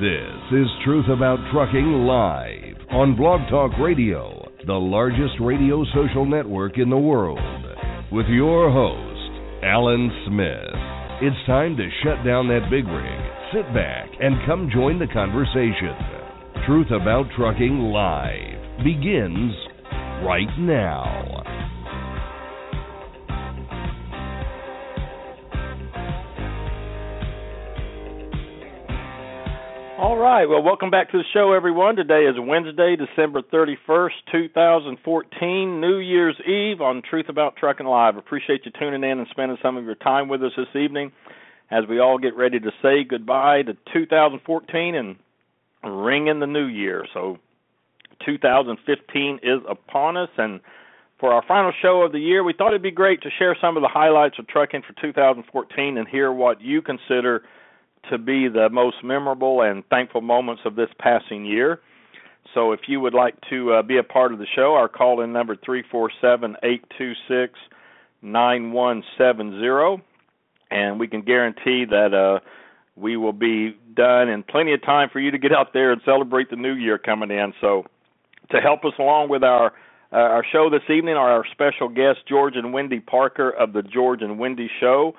This is Truth About Trucking Live on Blog Talk Radio, the largest radio social network in the world. With your host, Alan Smith. It's time to shut down that big rig, sit back, and come join the conversation. Truth About Trucking Live begins right now. Right. Well, welcome back to the show, everyone. Today is Wednesday, December 31st, 2014, New Year's Eve on Truth About Trucking Live. Appreciate you tuning in and spending some of your time with us this evening as we all get ready to say goodbye to 2014 and ring in the new year. So, 2015 is upon us, and for our final show of the year, we thought it'd be great to share some of the highlights of trucking for 2014 and hear what you consider to be the most memorable and thankful moments of this passing year. So if you would like to uh, be a part of the show, our call in number three four seven eight two six nine one seven zero, and we can guarantee that uh, we will be done in plenty of time for you to get out there and celebrate the new year coming in. So to help us along with our uh, our show this evening are our special guests George and Wendy Parker of the George and Wendy Show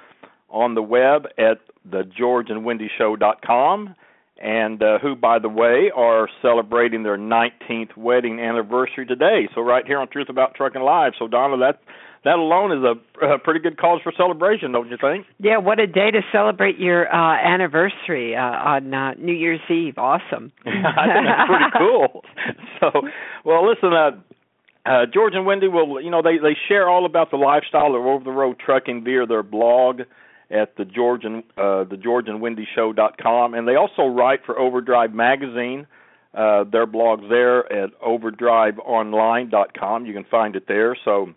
on the web at thegeorgeandwendyshow.com, and uh, who, by the way, are celebrating their 19th wedding anniversary today. So right here on Truth About Trucking Live. So Donna, that that alone is a, a pretty good cause for celebration, don't you think? Yeah, what a day to celebrate your uh anniversary uh, on uh, New Year's Eve. Awesome. I think that's pretty cool. So, well, listen, uh, uh, George and Wendy will, you know, they they share all about the lifestyle of over the road trucking via their blog at the George and uh, the George and Wendy Show.com, and they also write for Overdrive Magazine. Uh, their blog's there at overdriveonline.com. You can find it there. So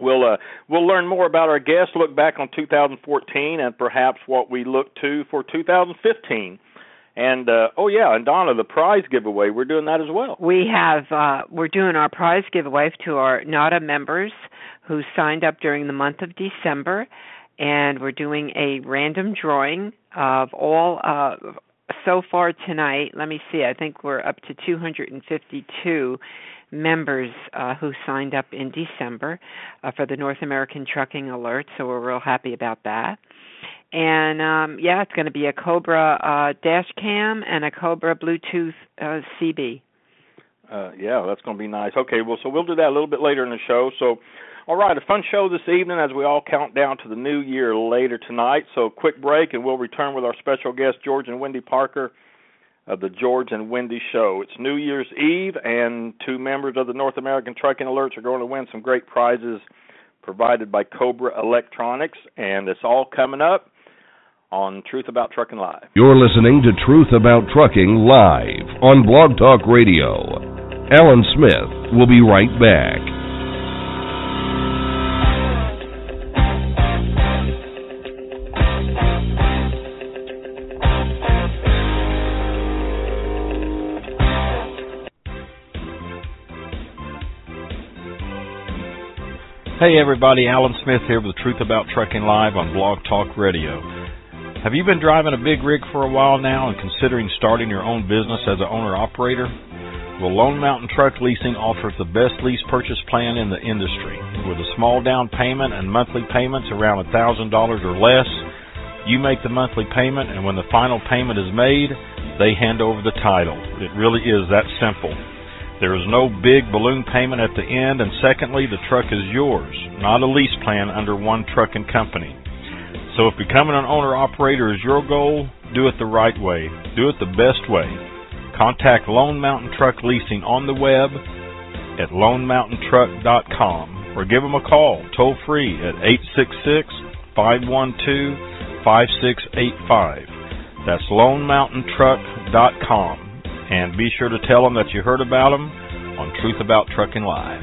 we'll uh, we'll learn more about our guests, look back on 2014, and perhaps what we look to for 2015. And uh, oh yeah, and Donna, the prize giveaway, we're doing that as well. We have uh we're doing our prize giveaway to our NATA members who signed up during the month of December and we're doing a random drawing of all uh so far tonight. Let me see. I think we're up to 252 members uh, who signed up in December uh, for the North American Trucking Alert, so we're real happy about that. And um yeah, it's going to be a Cobra uh dash cam and a Cobra Bluetooth uh CB. Uh, yeah, that's going to be nice. Okay, well, so we'll do that a little bit later in the show. So, all right, a fun show this evening as we all count down to the new year later tonight. So, a quick break, and we'll return with our special guest, George and Wendy Parker of the George and Wendy Show. It's New Year's Eve, and two members of the North American Trucking Alerts are going to win some great prizes provided by Cobra Electronics, and it's all coming up on Truth About Trucking Live. You're listening to Truth About Trucking live on Blog Talk Radio. Alan Smith will be right back. Hey everybody, Alan Smith here with Truth About Trucking Live on Blog Talk Radio. Have you been driving a big rig for a while now and considering starting your own business as an owner operator? Well, Lone Mountain Truck Leasing offers the best lease purchase plan in the industry. With a small down payment and monthly payments around $1,000 or less, you make the monthly payment, and when the final payment is made, they hand over the title. It really is that simple. There is no big balloon payment at the end, and secondly, the truck is yours, not a lease plan under one trucking company. So if becoming an owner operator is your goal, do it the right way. Do it the best way. Contact Lone Mountain Truck Leasing on the web at lonemountaintruck.com or give them a call toll free at 866 512 5685. That's LoneMountainTruck.com. And be sure to tell them that you heard about them on Truth About Trucking Live.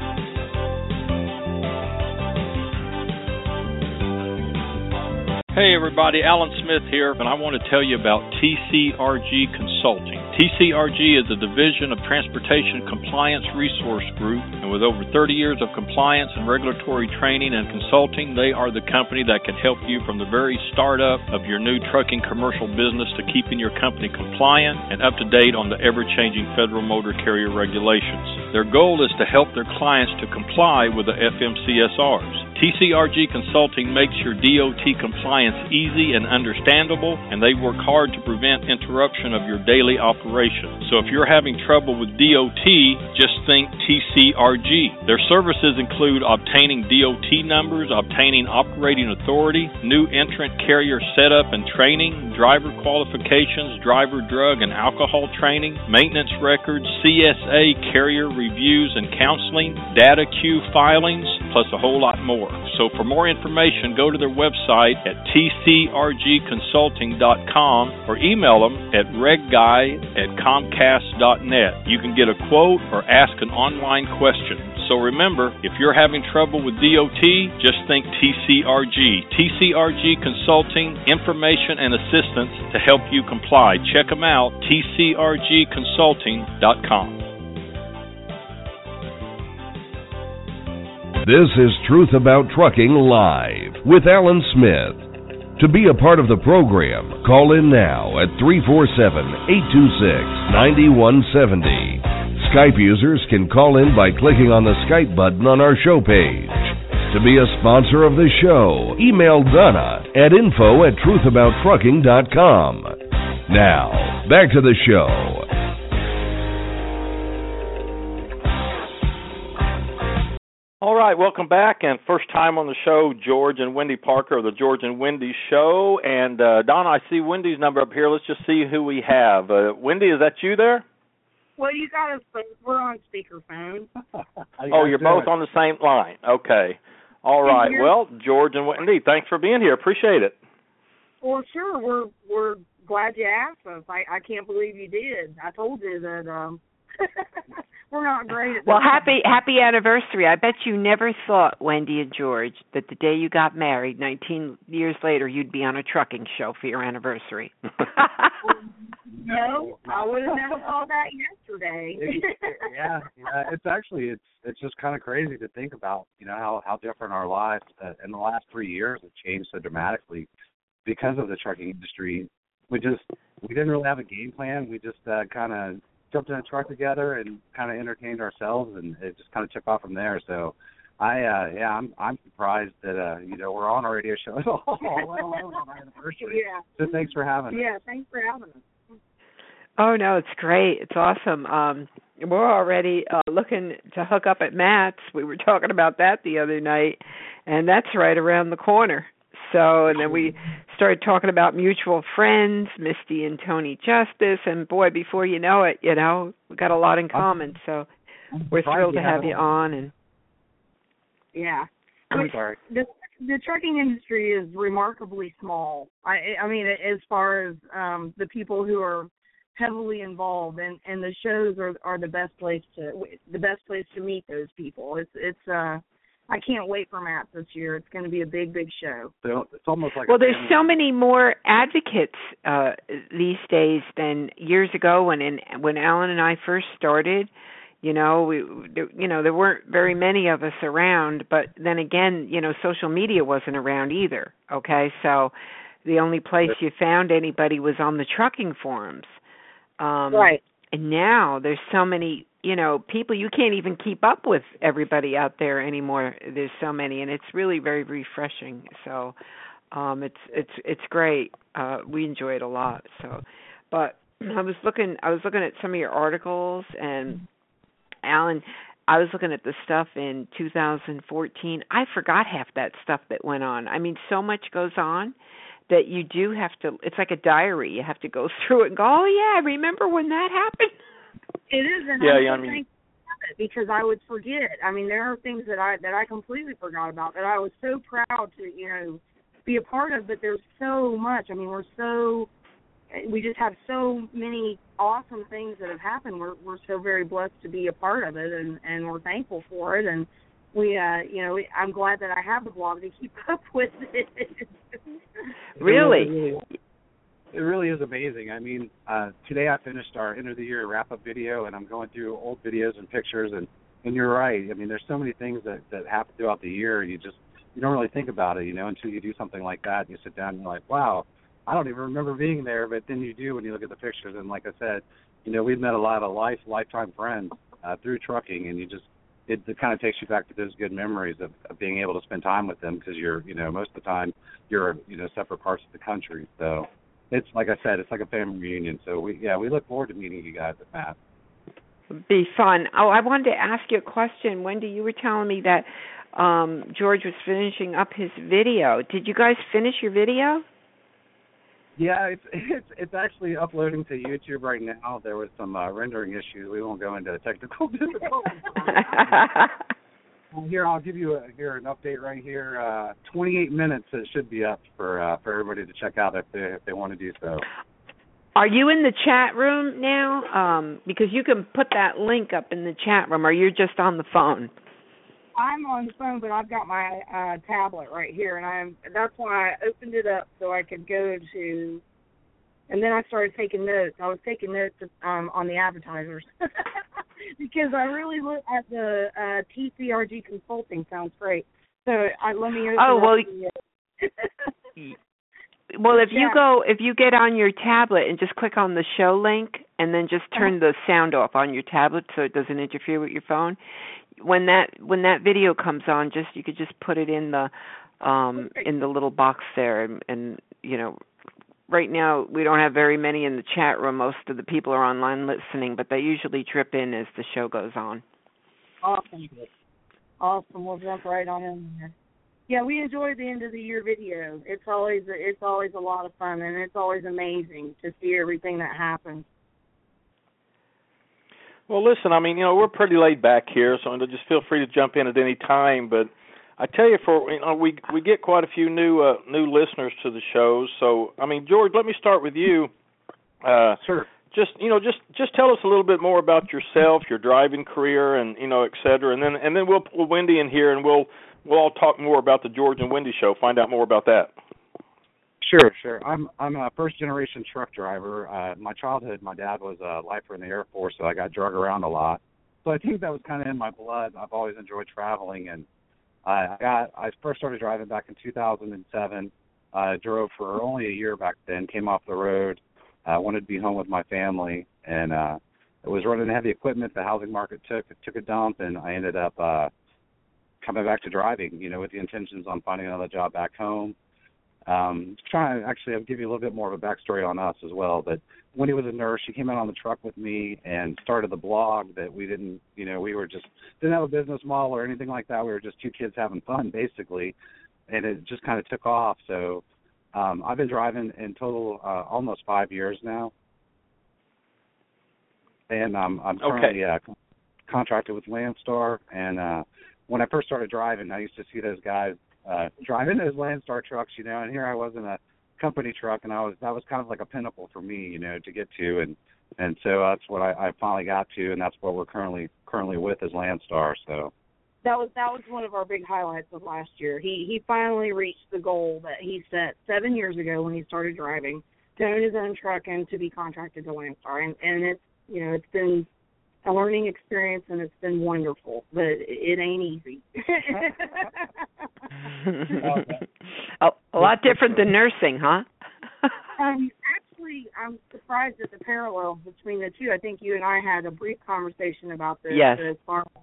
Hey everybody, Alan Smith here, and I want to tell you about TCRG Consulting. TCRG is a division of Transportation Compliance Resource Group, and with over 30 years of compliance and regulatory training and consulting, they are the company that can help you from the very startup of your new trucking commercial business to keeping your company compliant and up to date on the ever changing federal motor carrier regulations. Their goal is to help their clients to comply with the FMCSRs. TCRG Consulting makes your DOT compliance easy and understandable, and they work hard to prevent interruption of your daily operations. So if you're having trouble with DOT, just think TCRG. Their services include obtaining DOT numbers, obtaining operating authority, new entrant carrier setup and training, driver qualifications, driver drug and alcohol training, maintenance records, CSA carrier reviews and counseling, data queue filings, plus a whole lot more. So for more information, go to their website at tcrgconsulting.com or email them at regguy at comcast.net. You can get a quote or ask an online question. So remember, if you're having trouble with DOT, just think TCRG. TCRG Consulting, information and assistance to help you comply. Check them out, tcrgconsulting.com. This is Truth About Trucking Live with Alan Smith. To be a part of the program, call in now at 347 826 9170. Skype users can call in by clicking on the Skype button on our show page. To be a sponsor of the show, email Donna at info at truthabouttrucking.com. Now, back to the show. All right, welcome back, and first time on the show, George and Wendy Parker of the George and Wendy Show. And uh, Don, I see Wendy's number up here. Let's just see who we have. Uh, Wendy, is that you there? Well, you got us. We're on speakerphone. oh, you're both on the same line. Okay. All right. Well, George and Wendy, thanks for being here. Appreciate it. Well, sure. We're we're glad you asked us. I I can't believe you did. I told you that um we're not great at that Well, happy happy anniversary. I bet you never thought, Wendy and George, that the day you got married, 19 years later, you'd be on a trucking show for your anniversary. no, I would have never thought that yesterday. yeah, yeah, it's actually it's it's just kind of crazy to think about, you know, how how different our lives uh, in the last 3 years have changed so dramatically because of the trucking industry. We just we didn't really have a game plan. We just uh, kind of jumped in a truck together and kind of entertained ourselves, and it just kind of took off from there. So, I uh yeah, I'm I'm surprised that uh you know we're on a radio show at all, let alone on our anniversary. Yeah. So thanks for having us. Yeah, thanks for having us. Oh no, it's great. It's awesome. Um we're already uh looking to hook up at MATS. We were talking about that the other night and that's right around the corner. So, and then we started talking about mutual friends, Misty and Tony Justice, and boy, before you know it, you know, we got a lot in common. So, we're thrilled to have you on. And yeah, I'm sorry. The the trucking industry is remarkably small. I I mean, as far as um the people who are heavily involved, and and the shows are are the best place to the best place to meet those people. It's it's uh I can't wait for Matt this year. It's going to be a big, big show. So it's almost like well, there's so many more advocates uh these days than years ago when in, when Alan and I first started. You know, we you know there weren't very many of us around, but then again, you know, social media wasn't around either. Okay, so the only place you found anybody was on the trucking forums. Um, right. And now there's so many you know people you can't even keep up with everybody out there anymore. There's so many and it's really very refreshing. So um it's it's it's great. Uh we enjoy it a lot. So but i was looking i was looking at some of your articles and alan i was looking at the stuff in 2014 i forgot half that stuff that went on. I mean so much goes on that you do have to it's like a diary you have to go through it and go oh yeah i remember when that happened it is, and Yeah, I'm yeah, I mean- it because I would forget. I mean, there are things that I that I completely forgot about that I was so proud to you know be a part of. But there's so much. I mean, we're so we just have so many awesome things that have happened. We're we're so very blessed to be a part of it, and and we're thankful for it. And we, uh, you know, we, I'm glad that I have the blog to keep up with it. really? It really, it really is amazing. I mean, uh, today I finished our end of the year wrap up video, and I'm going through old videos and pictures, and and you're right. I mean, there's so many things that that happen throughout the year. You just you don't really think about it, you know, until you do something like that. You sit down and you're like, wow, I don't even remember being there, but then you do when you look at the pictures. And like I said, you know, we've met a lot of life lifetime friends uh, through trucking, and you just it, it kind of takes you back to those good memories of, of being able to spend time with them because you're, you know, most of the time you're, you know, separate parts of the country. So it's like I said, it's like a family reunion. So we, yeah, we look forward to meeting you guys at MATS. Be fun. Oh, I wanted to ask you a question, Wendy. You were telling me that um George was finishing up his video. Did you guys finish your video? Yeah, it's it's it's actually uploading to YouTube right now. There was some uh, rendering issues. We won't go into technical difficulties. here, I'll give you a, here an update right here. Uh, 28 minutes. It should be up for uh, for everybody to check out if they if they want to do so. Are you in the chat room now? Um, because you can put that link up in the chat room, or you're just on the phone. I'm on the phone, but I've got my uh tablet right here, and I'm that's why I opened it up so I could go to. And then I started taking notes. I was taking notes um, on the advertisers because I really look at the uh, TCRG Consulting. Sounds great. So I, let me. Open oh well. The, well, if you go, if you get on your tablet and just click on the show link, and then just turn the sound off on your tablet so it doesn't interfere with your phone, when that when that video comes on just you could just put it in the um in the little box there and, and you know right now we don't have very many in the chat room. Most of the people are online listening but they usually drip in as the show goes on. Awesome. Awesome. We'll jump right on in there yeah we enjoy the end of the year video it's always it's always a lot of fun and it's always amazing to see everything that happens well, listen, I mean, you know, we're pretty laid back here, so just feel free to jump in at any time. But I tell you, for you know, we we get quite a few new uh, new listeners to the shows. So, I mean, George, let me start with you. Uh, sure. Just you know, just just tell us a little bit more about yourself, your driving career, and you know, et cetera, and then and then we'll pull Wendy in here, and we'll we'll all talk more about the George and Wendy show. Find out more about that. Sure, sure. I'm I'm a first generation truck driver. Uh my childhood my dad was a lifer in the Air Force, so I got drug around a lot. So I think that was kind of in my blood. I've always enjoyed traveling and I got I first started driving back in 2007. I uh, drove for only a year back then, came off the road, uh wanted to be home with my family and uh it was running heavy equipment. The housing market took took a dump and I ended up uh coming back to driving, you know, with the intentions on finding another job back home um, trying to actually I'll give you a little bit more of a backstory on us as well. But Wendy was a nurse, she came out on the truck with me and started the blog that we didn't, you know, we were just didn't have a business model or anything like that. We were just two kids having fun basically, and it just kind of took off. So um, I've been driving in total uh, almost five years now, and um, I'm currently okay. uh, contracted with Landstar. And uh, when I first started driving, I used to see those guys uh driving those Landstar trucks, you know, and here I was in a company truck and I was that was kind of like a pinnacle for me, you know, to get to and and so that's what I, I finally got to and that's what we're currently currently with is Landstar, so that was that was one of our big highlights of last year. He he finally reached the goal that he set seven years ago when he started driving to own his own truck and to be contracted to Landstar. And and it's you know it's been a learning experience and it's been wonderful, but it ain't easy. a, a lot different than nursing, huh? um, actually, I'm surprised at the parallels between the two. I think you and I had a brief conversation about this. Yes. As far as,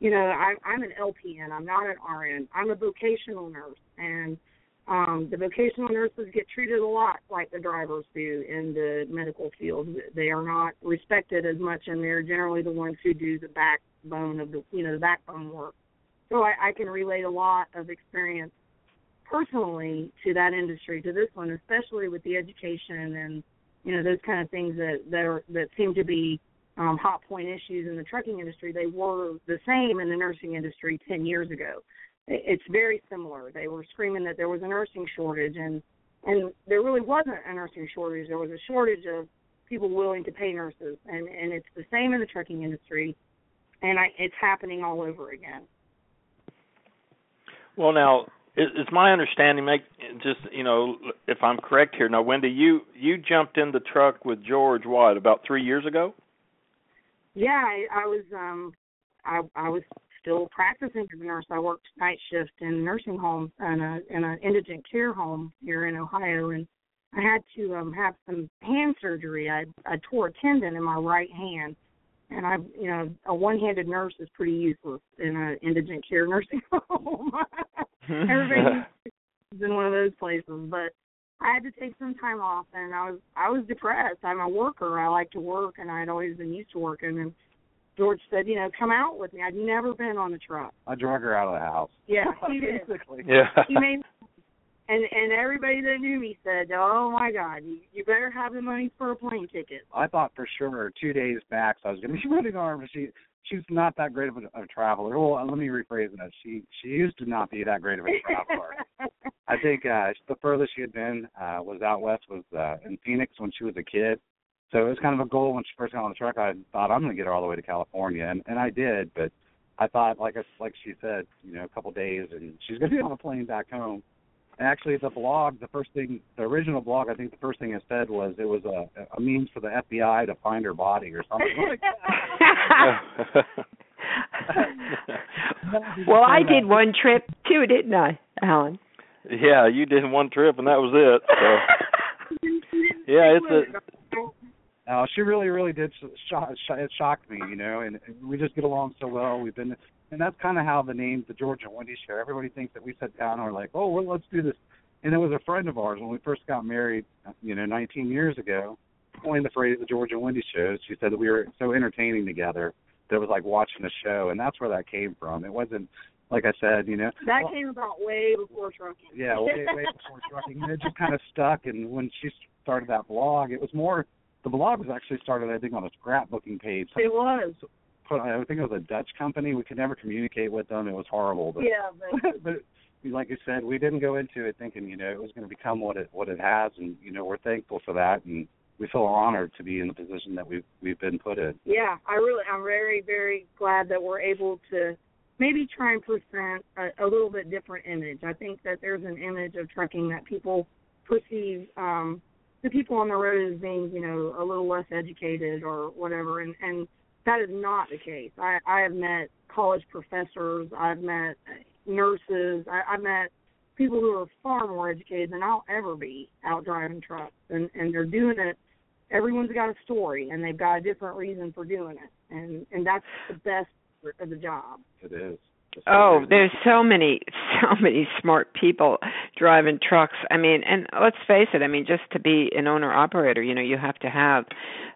you know, I, I'm an LPN. I'm not an RN. I'm a vocational nurse, and um, the vocational nurses get treated a lot like the drivers do in the medical field. They are not respected as much, and they're generally the ones who do the backbone of the you know the backbone work. So I, I can relate a lot of experience personally to that industry, to this one, especially with the education and you know those kind of things that that are that seem to be um, hot point issues in the trucking industry. They were the same in the nursing industry ten years ago it's very similar. They were screaming that there was a nursing shortage, and and there really wasn't a nursing shortage. There was a shortage of people willing to pay nurses, and and it's the same in the trucking industry, and I, it's happening all over again. Well, now it's my understanding. Make just you know if I'm correct here. Now, Wendy, you you jumped in the truck with George what about three years ago? Yeah, I, I was um I I was still practicing as a nurse. I worked night shift in nursing home in a in an indigent care home here in Ohio, and I had to um have some hand surgery. I I tore a tendon in my right hand, and I you know a one-handed nurse is pretty useless in an indigent care nursing home. Everybody is in one of those places, but I had to take some time off, and I was I was depressed. I'm a worker. I like to work, and I'd always been used to working. And George said, you know, come out with me. I'd never been on a truck. I drug her out of the house. Yeah, he did. Basically. Yeah. he made and and everybody that knew me said, "Oh my God, you, you better have the money for a plane ticket." I thought for sure two days back so I was going to be running on her, but she she's not that great of a, a traveler. Well, let me rephrase that. She she used to not be that great of a traveler. I think uh the furthest she had been uh was out west was uh in Phoenix when she was a kid. So it was kind of a goal when she first got on the truck. I thought I'm going to get her all the way to California, and and I did. But I thought, like I, like she said, you know, a couple days, and she's going to be on a plane back home. And actually, the blog, the first thing, the original blog, I think the first thing it said was it was a, a means for the FBI to find her body or something like that. well, I did one trip too, didn't I, Alan? Yeah, you did one trip and that was it. So. yeah, it's a. No, she really, really did shock. It shocked me, you know, and we just get along so well. We've been, and that's kind of how the name, the George and Wendy Show. Everybody thinks that we sat down and we're like, oh, well, let's do this. And it was a friend of ours when we first got married, uh, you know, 19 years ago. Coined the phrase the George and Wendy Show. She said that we were so entertaining together that it was like watching a show, and that's where that came from. It wasn't like I said, you know. That well, came about way before trucking. Yeah, way, way before trucking. And it just kind of stuck. And when she started that blog, it was more. The blog was actually started, I think, on a scrapbooking page. It was. Put, I think it was a Dutch company. We could never communicate with them. It was horrible. But, yeah, but. but like I said, we didn't go into it thinking, you know, it was going to become what it what it has, and you know, we're thankful for that, and we feel honored to be in the position that we've we've been put in. Yeah, I really, I'm very, very glad that we're able to maybe try and present a, a little bit different image. I think that there's an image of trucking that people perceive um the people on the road as being, you know, a little less educated or whatever and and that is not the case. I I have met college professors, I've met nurses, I, I've met people who are far more educated than I'll ever be out driving trucks and and they're doing it everyone's got a story and they've got a different reason for doing it and and that's the best of the job. It is. Oh, there's so many, so many smart people driving trucks. I mean, and let's face it. I mean, just to be an owner operator, you know, you have to have,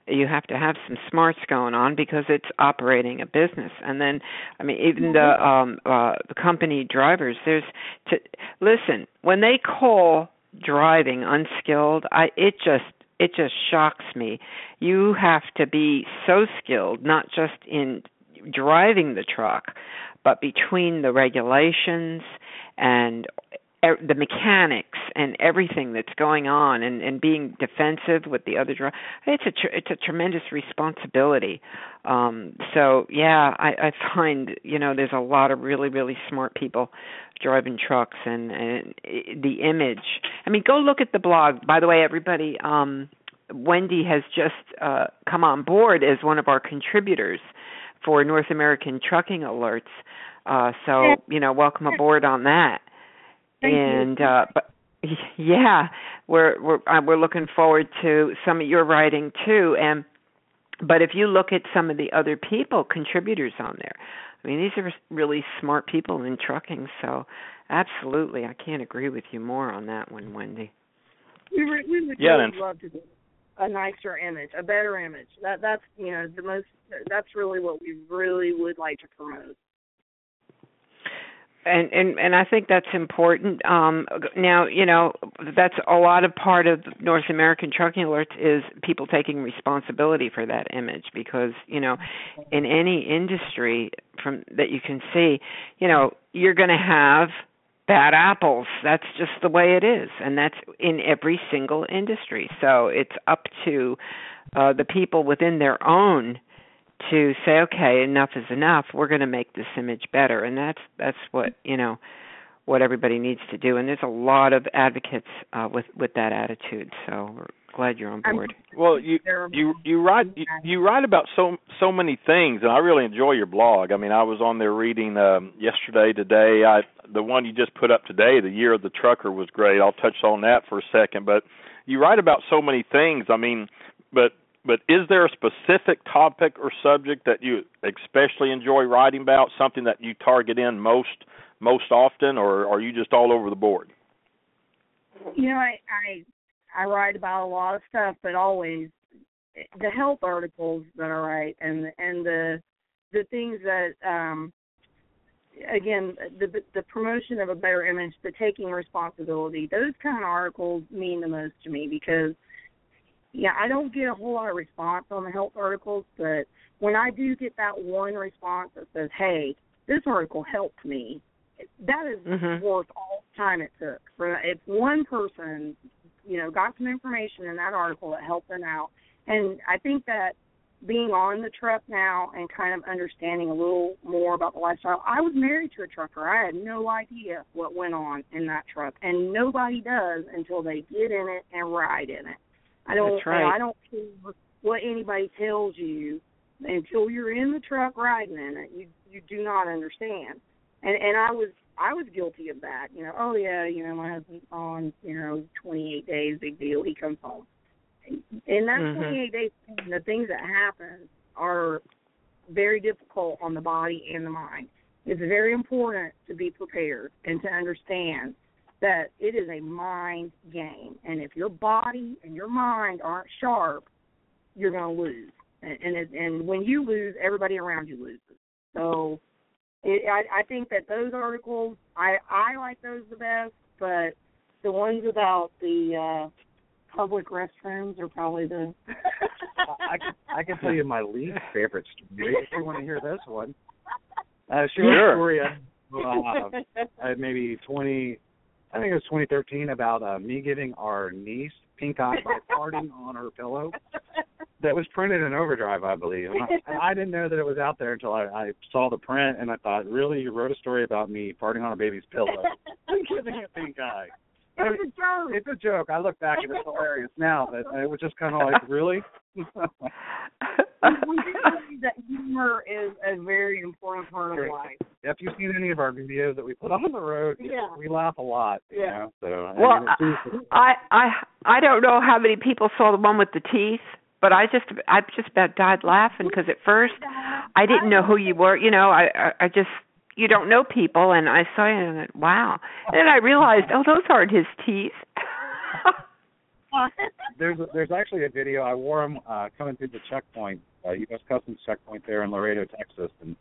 you have to have some smarts going on because it's operating a business. And then, I mean, even the um uh the company drivers. There's to listen when they call driving unskilled. I it just it just shocks me. You have to be so skilled, not just in driving the truck, but between the regulations and the mechanics and everything that's going on and and being defensive with the other driver it's a tr- it's a tremendous responsibility. Um so yeah i i find you know there's a lot of really really smart people driving trucks and and the image. I mean go look at the blog. By the way everybody um wendy has just uh come on board as one of our contributors for North American Trucking Alerts. Uh, so you know, welcome aboard on that. Thank and you. uh, but yeah, we're we're uh, we're looking forward to some of your writing too. And but if you look at some of the other people contributors on there, I mean these are really smart people in trucking. So absolutely, I can't agree with you more on that one, Wendy. We would we would Yeah, really love to do a nicer image, a better image. That that's you know the most. That's really what we really would like to promote. And and and I think that's important. Um, now, you know, that's a lot of part of North American Trucking Alerts is people taking responsibility for that image because you know, in any industry from that you can see, you know, you're going to have bad apples. That's just the way it is, and that's in every single industry. So it's up to uh, the people within their own to say, okay, enough is enough. We're going to make this image better, and that's that's what you know what everybody needs to do. And there's a lot of advocates uh, with with that attitude. So we're glad you're on board. Well, you you you write you, you write about so so many things, and I really enjoy your blog. I mean, I was on there reading um, yesterday, today. I the one you just put up today, the year of the trucker, was great. I'll touch on that for a second, but you write about so many things. I mean, but but is there a specific topic or subject that you especially enjoy writing about? Something that you target in most most often, or are you just all over the board? You know, I I I write about a lot of stuff, but always the health articles that I write and and the the things that um again the the promotion of a better image, the taking responsibility, those kind of articles mean the most to me because yeah, I don't get a whole lot of response on the health articles, but when I do get that one response that says, "Hey, this article helped me," that is mm-hmm. worth all the time it took. For if one person, you know, got some information in that article that helped them out, and I think that being on the truck now and kind of understanding a little more about the lifestyle. I was married to a trucker. I had no idea what went on in that truck, and nobody does until they get in it and ride in it. I don't. That's right. I don't care what anybody tells you until you're in the truck riding in it. You you do not understand. And and I was I was guilty of that. You know, oh yeah, you know my husband's on you know 28 days, big deal. He comes home. In that Mhm. 28 days, the things that happen are very difficult on the body and the mind. It's very important to be prepared and to understand that it is a mind game. And if your body and your mind aren't sharp, you're going to lose. And and, it, and when you lose, everybody around you loses. So it, I, I think that those articles, I I like those the best, but the ones about the uh public restrooms are probably the. I can I can tell you my least favorite story if you want to hear this one. Uh, short Sure. story. Uh, uh, maybe twenty, I think it was 2013 about uh, me giving our niece pink eye by farting on her pillow. That was printed in Overdrive, I believe. And I, and I didn't know that it was out there until I, I saw the print, and I thought, really, you wrote a story about me farting on a baby's pillow and giving it pink eye. It's a joke. It's a joke. I look back and it's hilarious now, but it was just kind of like, really? we do believe that humor is a very important part of life. if you've seen any of our videos that we put on the road, Yeah. we laugh a lot. You Yeah. know? So I Well, mean, I I I don't know how many people saw the one with the teeth, but I just I just about died laughing because at first I didn't know who you were. You know, I I, I just you don't know people, and I saw you and I went, wow. And then I realized, oh, those aren't his teeth. there's a, there's actually a video. I wore them uh, coming through the checkpoint, uh, U.S. Customs checkpoint there in Laredo, Texas, and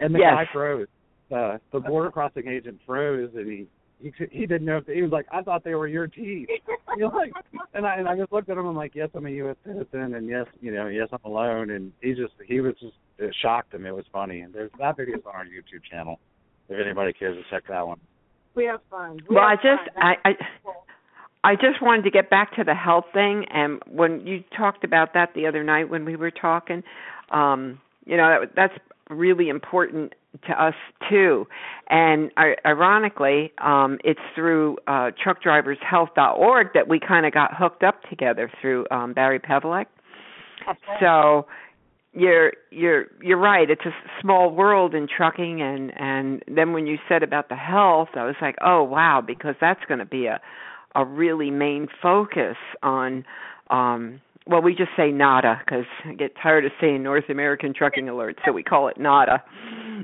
and the Yes. guy froze. Uh, the border crossing agent froze, and he he he didn't know if he was like, I thought they were your teeth. You know, like, and I and I just looked at him. I'm like, yes, I'm a U.S. citizen, and yes, you know, yes, I'm alone. And he just he was just it shocked him. It was funny. And there's that video's on our YouTube channel. If anybody cares to check that one. We have fun. We well, I just fun. I I I just wanted to get back to the health thing, and when you talked about that the other night when we were talking, um, you know that that's really important to us too. And I, ironically, um, it's through uh, TruckDriversHealth.org that we kind of got hooked up together through um, Barry Pevlek. So you're you're you're right. It's a small world in trucking, and and then when you said about the health, I was like, oh wow, because that's going to be a a really main focus on. um well, we just say NATA because I get tired of saying North American Trucking Alert, so we call it NATA.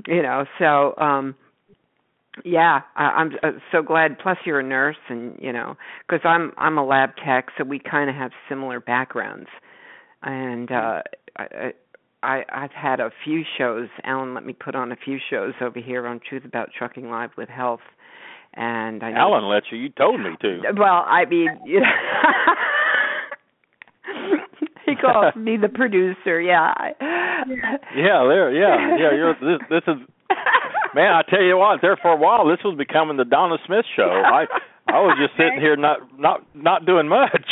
You know, so um yeah, I, I'm uh, so glad. Plus, you're a nurse, and you know, because I'm I'm a lab tech, so we kind of have similar backgrounds. And uh, I, I I've had a few shows. Alan let me put on a few shows over here on Truth About Trucking Live with Health, and I know Alan let you. You told me to. well, I mean, you know, he calls me the producer. Yeah. Yeah, there. Yeah, yeah. You're this. This is Man, I tell you what, there for a while, this was becoming the Donna Smith show. I I was just sitting here not not not doing much.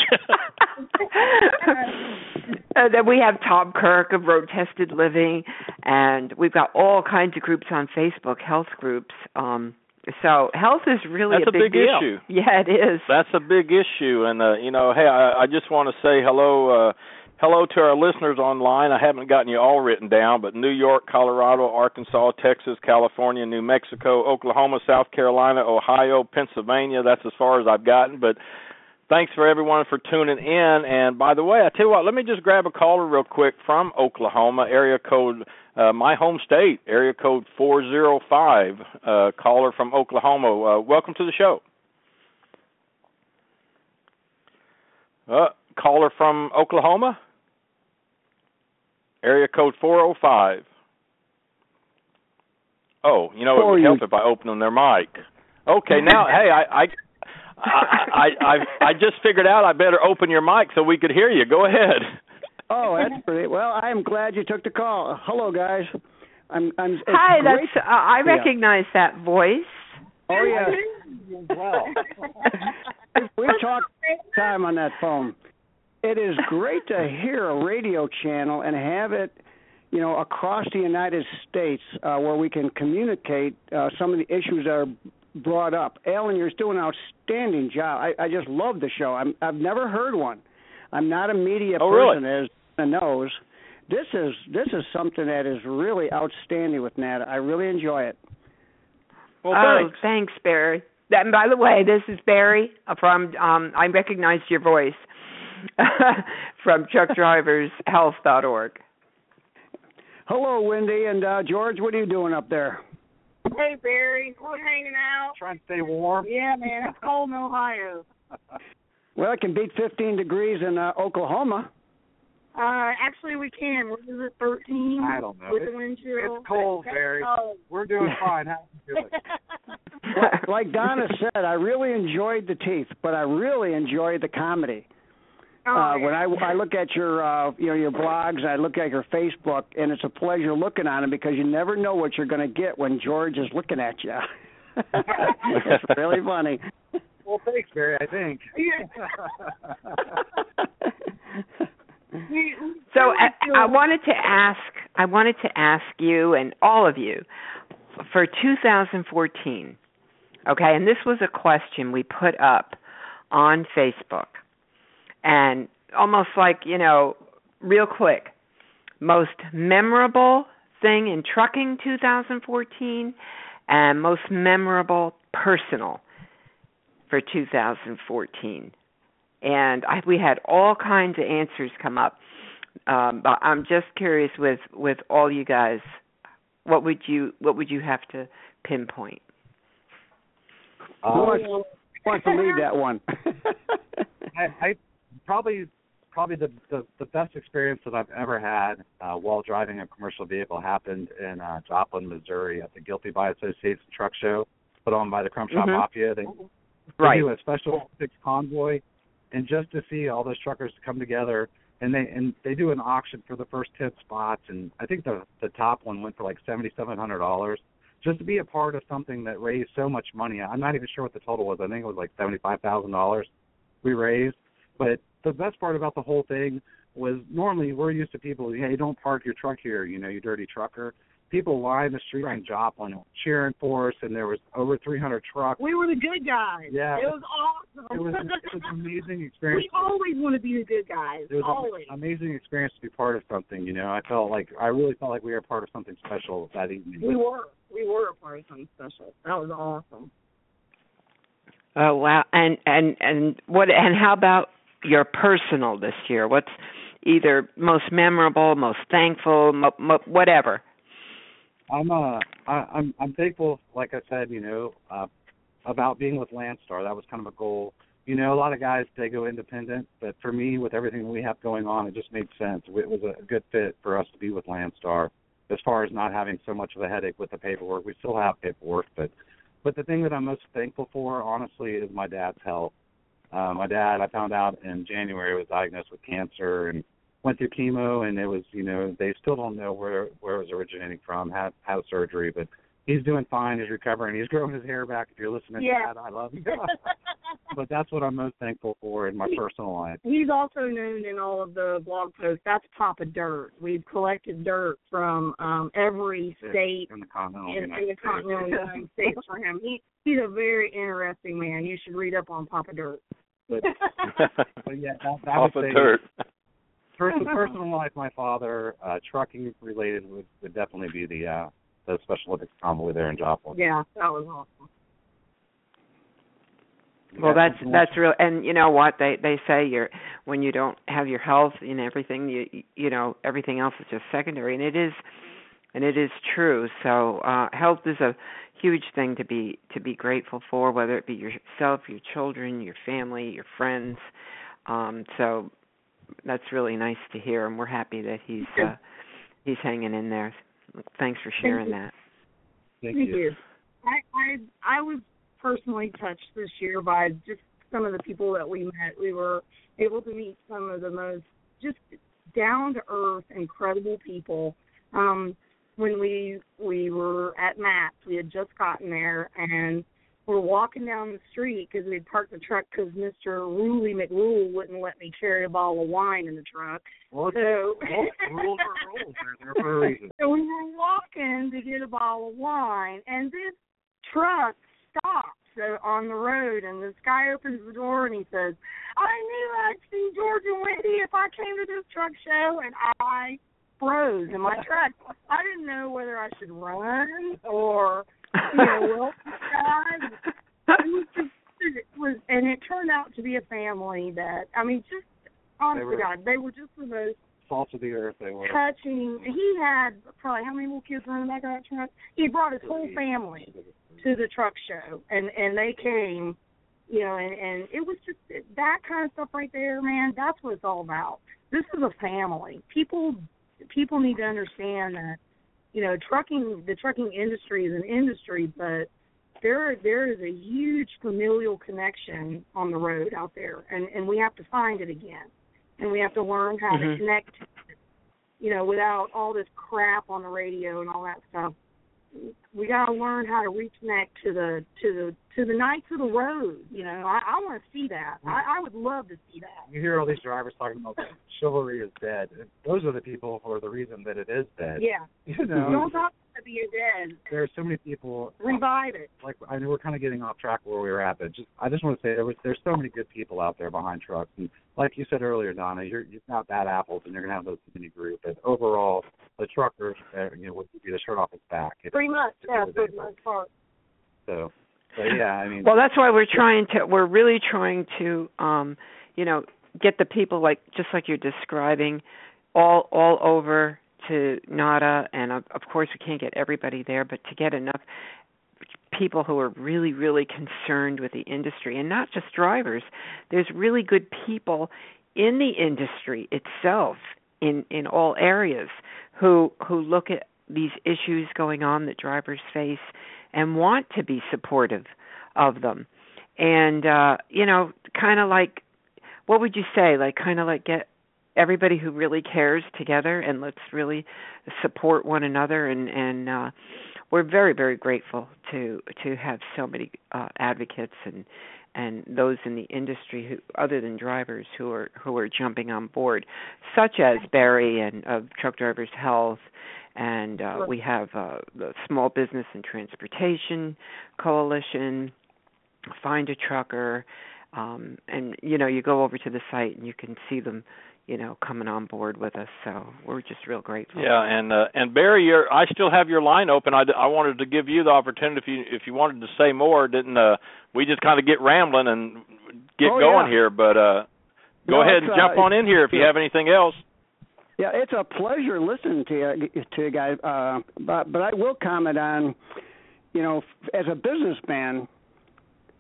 uh, then we have Tom Kirk of Road Tested Living, and we've got all kinds of groups on Facebook, health groups. Um, so health is really That's a a big issue. Yeah, it is. That's a big issue, and uh, you know, hey, I, I just want to say hello, uh, hello to our listeners online. I haven't gotten you all written down, but New York, Colorado, Arkansas, Texas, California, New Mexico, Oklahoma, South Carolina, Ohio, Pennsylvania. That's as far as I've gotten, but. Thanks for everyone for tuning in. And by the way, I tell you what, let me just grab a caller real quick from Oklahoma, area code uh, my home state, area code 405, uh, caller from Oklahoma. Uh, welcome to the show. Uh, caller from Oklahoma, area code 405. Oh, you know, it would help if I open them their mic. Okay, now, hey, I, I, I, I, I just figured out I better open your mic so we could hear you. Go ahead. Oh, that's great. Well, I'm glad you took the call. Hello, guys. I'm. I'm. It's Hi, great. that's. Uh, I Yeah. recognize that voice. Oh yeah. well, we talked time on that phone. It is great to hear a radio channel and have it, you know, across the United States uh, where we can communicate uh, some of the issues that are brought up. Alan, you're doing an outstanding job. I, I just love the show. I'm, I've never heard one. I'm not a media Oh, really? person, as Nana knows. This is this is something that is really outstanding with Nat. I really enjoy it. Well, oh, thanks. thanks, Barry. And by the way, this is Barry from. Um, I recognized your voice from TruckDriversHealth.org. Hello, Wendy and uh, George. What are you doing up there? Hey Barry, we're hanging out. Trying to stay warm. Yeah, man, it's cold in Ohio. Well, it can beat 15 degrees in uh, Oklahoma. Uh, actually, we can. What is it, 13? I don't know. With It's- the wind chill. It's cold, Barry. Oh. We're doing fine. How you doing? Like- like Donna said, I really enjoyed the teeth, but I really enjoyed the comedy. Uh, when I I look at your uh, you know your blogs, I look at your Facebook, and it's a pleasure looking on them because you never know what you're going to get when George is looking at you. it's really funny. well, thanks, Barry. I think. So I, I wanted to ask. I wanted to ask you and all of you for 2014. Okay, and this was a question we put up on Facebook, and almost like you know, real quick, most memorable thing in trucking 2014, and most memorable personal for 2014 and I, we had all kinds of answers come up. Um, but I'm just curious with with all you guys, what would you what would you have to pinpoint? Who wants, who wants to lead that one? I, I probably probably the, the the best experience that I've ever had uh, while driving a commercial vehicle happened in uh, Joplin, Missouri, at the Guilty by Association Truck Show, put on by the Chrome Shop Mhm. Mafia. They, they Right. do a special six convoy, and just to see all those truckers come together, and they and they do an auction for the first ten spots, and I think the the top one went for like seventy seven hundred dollars. Just to be a part of something that raised so much money. I'm not even sure what the total was. I think it was like seventy five thousand dollars we raised. But the best part about the whole thing was normally we're used to people, hey, don't park your truck here, you know, you dirty trucker. People lined the street streets in Joplin cheering for us, and there was over 300 trucks. We were the good guys. Yeah. It was awesome. It was, it was an amazing experience. we always want to be the good guys. It was always. an amazing experience to be part of something. You know, I felt like I really felt like we were part of something special that evening. We were. We were a part of something special. That was awesome. Oh wow! And and and what? And how about your personal this year? What's either most memorable, most thankful, mo, mo, whatever? I'm uh I, I'm I'm thankful, like I said, you know, uh about being with Landstar. That was kind of a goal. You know, a lot of guys they go independent, but for me, with everything we have going on, it just made sense. It was a good fit for us to be with Landstar, as far as not having so much of a headache with the paperwork. We still have paperwork, but but the thing that I'm most thankful for, honestly, is my dad's health. Uh, my dad, I found out in January, was diagnosed with cancer and went through chemo, and it was, you know, they still don't know where where it was originating from. Had had surgery, but he's doing fine. He's recovering. He's growing his hair back. If you're listening Yeah. to that, I love you. but that's what I'm most thankful for in my personal life. He's also known in all of the blog posts. That's Papa Dirt. We've collected dirt from um every state in the continental in, in United the continental States. United States for him. He he's a very interesting man. You should read up on Papa Dirt. But, but yeah, that, that Off would say dirt. Personal, personal life, my father, uh, trucking related would, would definitely be the uh, the Special Olympics convoy there in Joplin. Yeah, that was awesome. Well, that's that's real, and you know what they they say you're when you don't have your health and everything, you you know everything else is just secondary, and it is, and it is true. So uh health is a huge thing to be to be grateful for, whether it be yourself, your children, your family, your friends. Um So that's really nice to hear, and we're happy that he's uh he's hanging in there. Thanks for sharing you. that. Thank, Thank you. you. I I I was personally touched this year by just some of the people that we met. We were able to meet some of the most just down to earth, incredible people. Um, when we we were at MATS, we had just gotten there and we're walking down the street because we'd parked the truck because Mr. Ruley McRule wouldn't let me carry a bottle of wine in the truck. Well, So rules are rules. They're there for a reason. so we were walking to get a bottle of wine, and this truck stops uh, on the road, and this guy opens the door and he says, "I knew I'd see George and Wendy if I came to this truck show," and I froze in my tracks. I didn't know whether I should run or you know guys. It was just it was, and it turned out to be a family that I mean, just honest were- to God, they were just the most Salt of the earth, they were. touching. He had probably how many little kids were in the back of that truck? He brought his whole family to the truck show, and and they came, you know, and and it was just that kind of stuff right there, man. That's what it's all about. This is a family. People people need to understand that, you know, trucking the trucking industry is an industry, but there there is a huge familial connection on the road out there, and and we have to find it again, and we have to learn how Mhm. to connect you know, without all this crap on the radio and all that stuff. We got to learn how to reconnect to the to the to the knights of the road. You know, I, I want to see that. I, I would love to see that. You hear all these drivers talking about chivalry is dead. Those are the people who are the reason that it is dead. Yeah. You know, Don't talk to be dead. there are so many people. Revive it. Like I know we're kind of getting off track where we were at, but just I just want to say there was there's so many good people out there behind trucks, and like you said earlier, Donna, you're you're not bad apples, and you're gonna have those in mini group, but overall, the truckers, uh, you know, would be the shirt off his back. It's, Pretty much. Yeah, for the most so, so yeah, I mean, Well, that's why we're trying to. We're really trying to, um, you know, get the people like just like you're describing, all all over to NATA, and of, course we can't get everybody there, but to get enough people who are really really concerned with the industry and not just drivers. There's really good people in the industry itself in in all areas who who look at these issues going on that drivers face and want to be supportive of them and uh you know kind of like what would you say like kind of like get everybody who really cares together and let's really support one another. And and uh we're very very grateful to to have so many uh advocates and and those in the industry who other than drivers who are who are jumping on board such as Barry and of Truck Drivers Health. And uh, we have uh, the Small Business and Transportation Coalition, Find a Trucker, um, and you know you go over to the site and you can see them, you know, coming on board with us. So we're just real grateful. Yeah, and uh, and Barry, you're, I still have your line open. I, I wanted to give you the opportunity if you if you wanted to say more. Didn't uh, we just kind of get rambling and get Oh, going yeah. here? But uh, go No, ahead and jump uh, on in here if you have anything else. Yeah, it's a pleasure listening to you, to you guys. Uh, but but I will comment on, you know, as a businessman,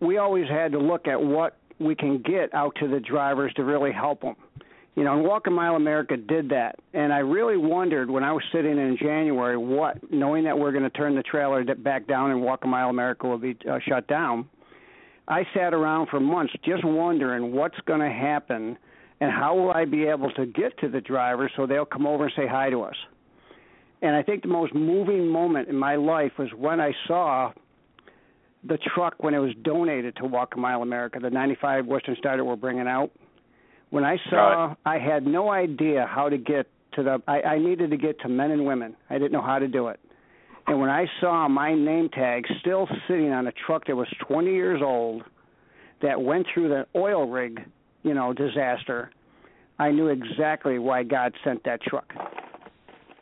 we always had to look at what we can get out to the drivers to really help them. You know, and Walk a Mile America did that, and I really wondered when I was sitting in January, what knowing that we're going to turn the trailer back down and Walk a Mile America will be uh, shut down. I sat around for months just wondering what's going to happen and how will I be able to get to the drivers so they'll come over and say hi to us. And I think the most moving moment in my life was when I saw the truck when it was donated to Walk a Mile America, the 95 Western Star that we're bringing out. When I saw, I had no idea how to get to the. I, I needed to get to men and women. I didn't know how to do it. And when I saw my name tag still sitting on a truck that was 20 years old, that went through the oil rig, you know, disaster, I knew exactly why God sent that truck.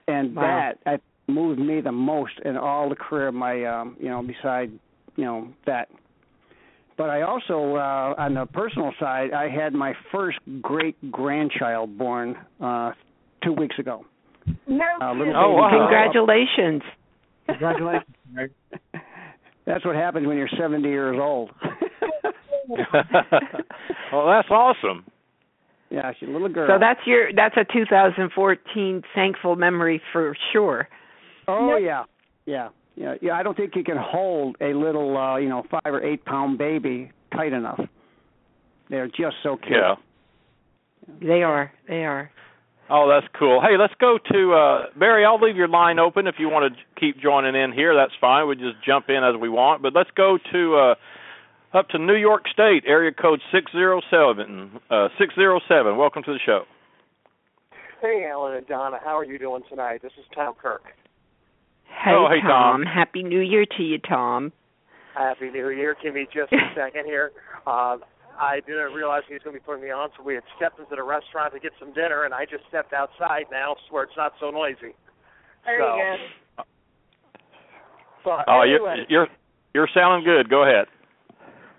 And wow. that I, moved me the most in all the career of my, um, you know, beside, you know, that. But I also, uh, on the personal side, I had my first great grandchild born uh, two weeks ago. No. Uh, oh, wow. Congratulations. Congratulations. That's what happens when you're 70 years old. well, that's awesome. Yeah, she's a little girl. So that's your that's a 2014 thankful memory for sure. Oh yeah, yeah, yeah, yeah. I don't think you can hold a little, uh, you know, five or eight pound baby tight enough. They're just so cute. Yeah. They are. They are. Oh, that's cool. Hey, let's go to uh Barry. I'll leave your line open if you want to keep joining in here. That's fine. We just jump in as we want. But let's go to uh up to New York State, area code six zero seven. Uh, six zero seven. Welcome to the show. Hey, Alan and Donna. How are you doing tonight? This is Tom Kirk. Hey, oh, hey Tom. Tom. Happy New Year to you, Tom. Happy New Year. Give me just a second here. Uh, I didn't realize he was going to be putting me on, so we had stepped into the restaurant to get some dinner, and I just stepped outside now where it's not so noisy. There so, you go. But Oh, anyway, you're you're you're sounding good. Go ahead.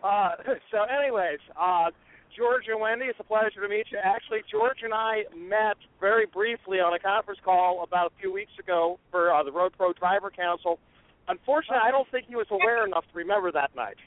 Uh, so, anyways, uh, George and Wendy, it's a pleasure to meet you. Actually, George and I met very briefly on a conference call about a few weeks ago for uh, the Road Pro Driver Council. Unfortunately, I don't think he was aware enough to remember that night.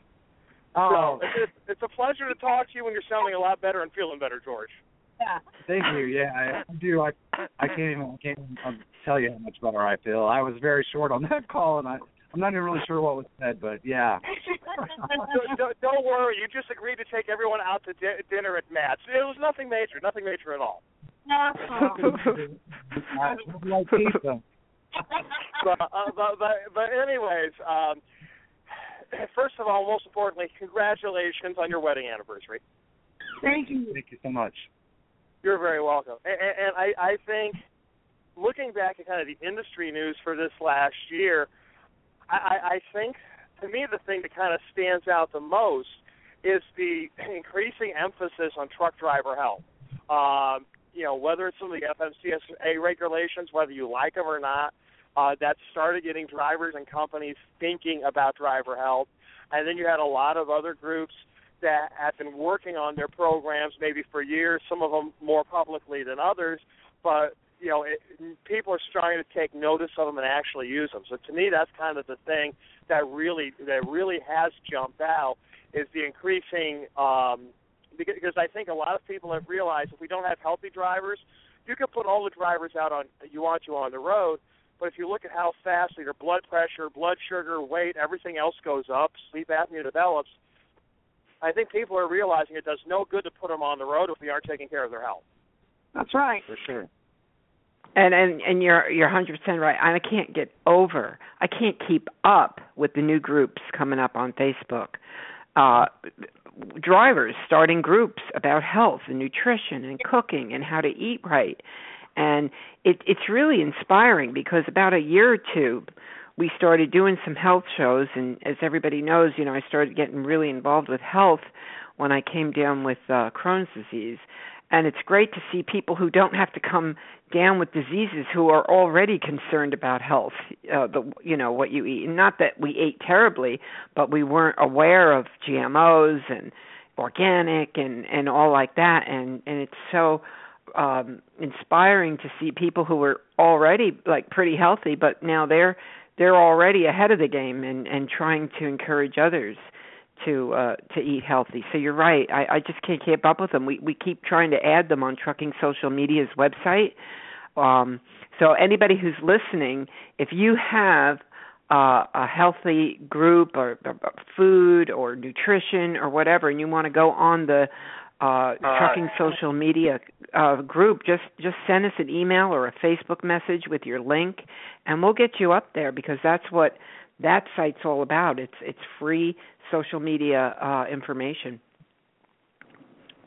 Oh, So it's, it's a pleasure to talk to you when you're sounding a lot better and feeling better, George. Yeah. thank you. Yeah, I I do. I I can't even I can't even um, tell you how much better I feel. I was very short on that call, and I I'm not even really sure what was said, but yeah. don't, don't, don't worry, you just agreed to take everyone out to di- dinner at MATS. It was nothing major, nothing major at all. I like pizza. but, uh, but, but, but anyways, um, first of all, most importantly, congratulations on your wedding anniversary. Thank you. Thank you so much. You're very welcome. And, and I, I think, looking back at kind of the industry news for this last year, I, I think, to me, the thing that kind of stands out the most is the increasing emphasis on truck driver health. Um, you know, whether it's some of the FMCSA regulations, whether you like them or not, uh, that started getting drivers and companies thinking about driver health. And then you had a lot of other groups that have been working on their programs maybe for years, some of them more publicly than others, but you know, it, people are starting to take notice of them and actually use them. So to me, that's kind of the thing that really that really has jumped out is the increasing um, because, because I think a lot of people have realized if we don't have healthy drivers, you can put all the drivers out on you want to on the road, but if you look at how fast your blood pressure, blood sugar, weight, everything else goes up, sleep apnea develops. I think people are realizing it does no good to put them on the road if we aren't taking care of their health. That's right. For sure. And and and you're you're 100% right. I can't get over. I can't keep up with the new groups coming up on Facebook. Uh drivers starting groups about health and nutrition and cooking and how to eat right. And it it's really inspiring because about a year or two we started doing some health shows and as everybody knows, you know, I started getting really involved with health when I came down with uh Crohn's disease and it's great to see people who don't have to come down with diseases who are already concerned about health uh the you know what you eat. And not that we ate terribly but we weren't aware of GMOs and organic and and all like that. And and it's so um inspiring to see people who were already like pretty healthy but now they're they're already ahead of the game and and trying to encourage others to uh to eat healthy. So you're right. I I just can't keep up with them. We we keep trying to add them on Trucking Social Media's website. Um so anybody who's listening, if you have uh, a healthy group or, or food or nutrition or whatever, and you want to go on the uh, trucking social media uh, group, just just send us an email or a Facebook message with your link, and we'll get you up there because that's what that site's all about. It's it's free social media uh, information.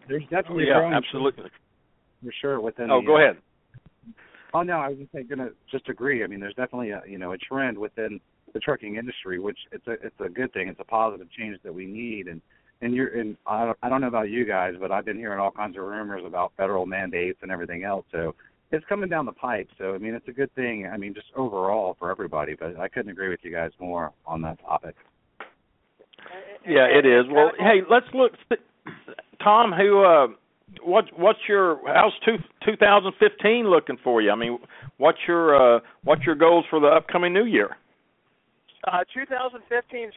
There's definitely yeah, growing absolutely for sure within. Oh, the, go uh, ahead. Oh no, I was just gonna just agree. I mean, there's definitely a you know a trend within the trucking industry, which it's a it's a good thing. It's a positive change that we need. And and you're and I don't, I don't know about you guys, but I've been hearing all kinds of rumors about federal mandates and everything else. So it's coming down the pipe. So I mean, it's a good thing. I mean, just overall for everybody. But I couldn't agree with you guys more on that topic. Yeah, it is. Well, hey, let's look. Tom, who, uh, what, what's your how's two, 2015 looking for you? I mean, what's your uh, what's your goals for the upcoming new year? Uh, 2015's.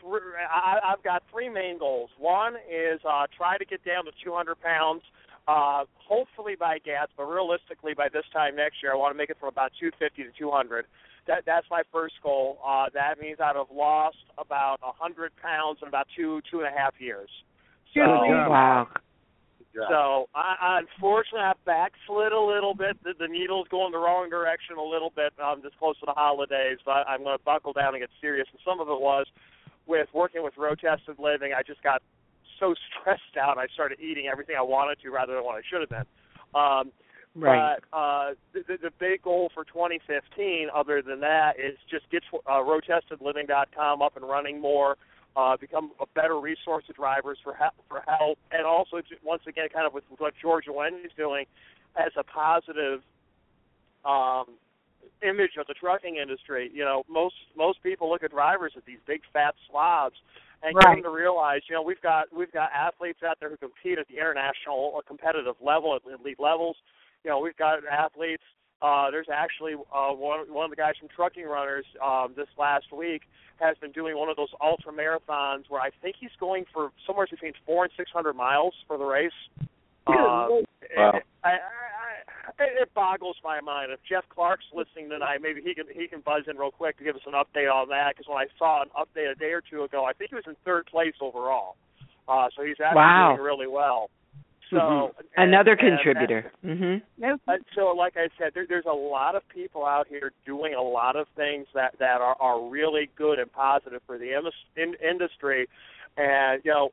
I, I've got three main goals. One is uh, try to get down to 200 pounds. Uh, hopefully by GATS, but realistically by this time next year, I want to make it from about 250 to 200. That that's my first goal. Uh, that means I'd have lost about a 100 pounds in about two two and a half years. So, wow. So I, I unfortunately, I backslid a little bit. The, the needle's going the wrong direction a little bit. I'm just close to the holidays, but I'm going to buckle down and get serious. And some of it was with working with road tested living. I just got so stressed out. I started eating everything I wanted to rather than what I should have been. Um, Right. But uh, the, the big goal for 2015, other than that, is just get uh, roadtestedliving.com up and running more uh, become a better resource to drivers for help, for help, and also to, once again, kind of with what George and Wendy's doing, as a positive um, image of the trucking industry. You know, most most people look at drivers as these big fat slobs, and Right. come to realize, you know, we've got we've got athletes out there who compete at the international or competitive level, at elite levels. You know, we've got athletes. Uh, there's actually uh, one one of the guys from Trucking Runners um, this last week has been doing one of those ultra marathons where I think he's going for somewhere between four and six hundred miles for the race. Uh, Wow. it, I, I, I, it boggles my mind. If Jeff Clark's listening tonight, maybe he can he can buzz in real quick to give us an update on that. Because when I saw an update a day or two ago, I think he was in third place overall. Uh, so he's actually Wow. doing really well. So Mhm. and- Another and- and- contributor. hmm uh, so, like I said, there, there's a lot of people out here doing a lot of things that that are are really good and positive for the in, in, industry, and you know,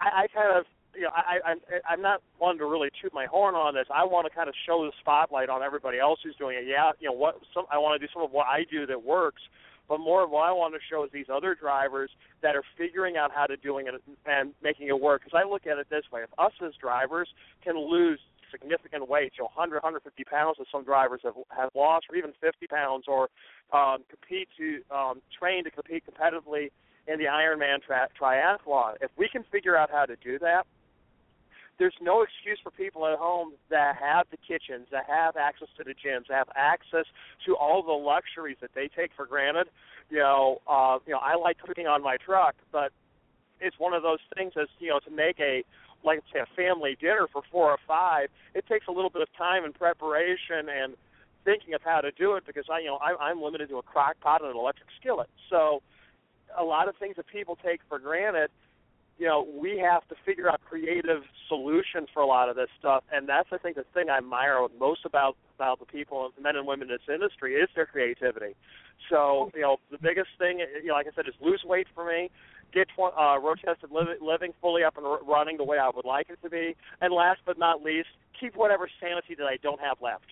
I, I kind of. You know, I, I, I'm not one to really toot my horn on this. I want to kind of show the spotlight on everybody else who's doing it. Yeah, you know what? Some I want to do some of what I do that works, but more of what I want to show is these other drivers that are figuring out how to doing it and making it work. Because I look at it this way: if us as drivers can lose significant weight, you know, 100, 150 pounds that some drivers have have lost, or even 50 pounds, or um, compete to um, train to compete competitively in the Ironman tri- triathlon. If we can figure out how to do that, there's no excuse for people at home that have the kitchens, that have access to the gyms, that have access to all the luxuries that they take for granted. You know, uh, you know, I like cooking on my truck, but it's one of those things as you know to make a like say a family dinner for four or five. It takes a little bit of time and preparation and thinking of how to do it because I you know I, I'm limited to a crock pot and an electric skillet. So a lot of things that people take for granted you know, we have to figure out creative solutions for a lot of this stuff, and that's I think the thing I admire most about about the people, men and women in this industry, is their creativity. So, you know, the biggest thing, you know, like I said, is lose weight for me, get tw- uh, road tested living, living fully up and r- running the way I would like it to be, and last but not least, keep whatever sanity that I don't have left.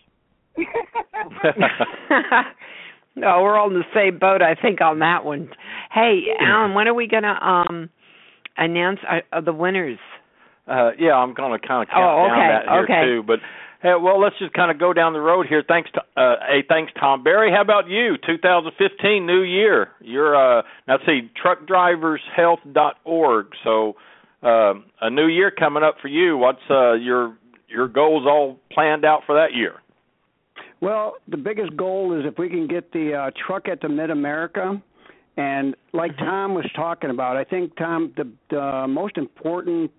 no, we're all in the same boat, I think, on that one. Hey, Alan, when are we gonna um announce uh, the winners? Uh, yeah, I'm going to kind of count Oh, down that here okay. too. But hey, well, let's just kind of go down the road here. Thanks to uh, hey, thanks Tom Barry. How about you? 2015 new year. You're uh, now let's see truckdrivershealth.org. So uh, a new year coming up for you. What's uh, your your goals all planned out for that year? Well, the biggest goal is if we can get the uh, truck at the Mid America, and like mm-hmm. Tom was talking about, I think Tom, the, the most important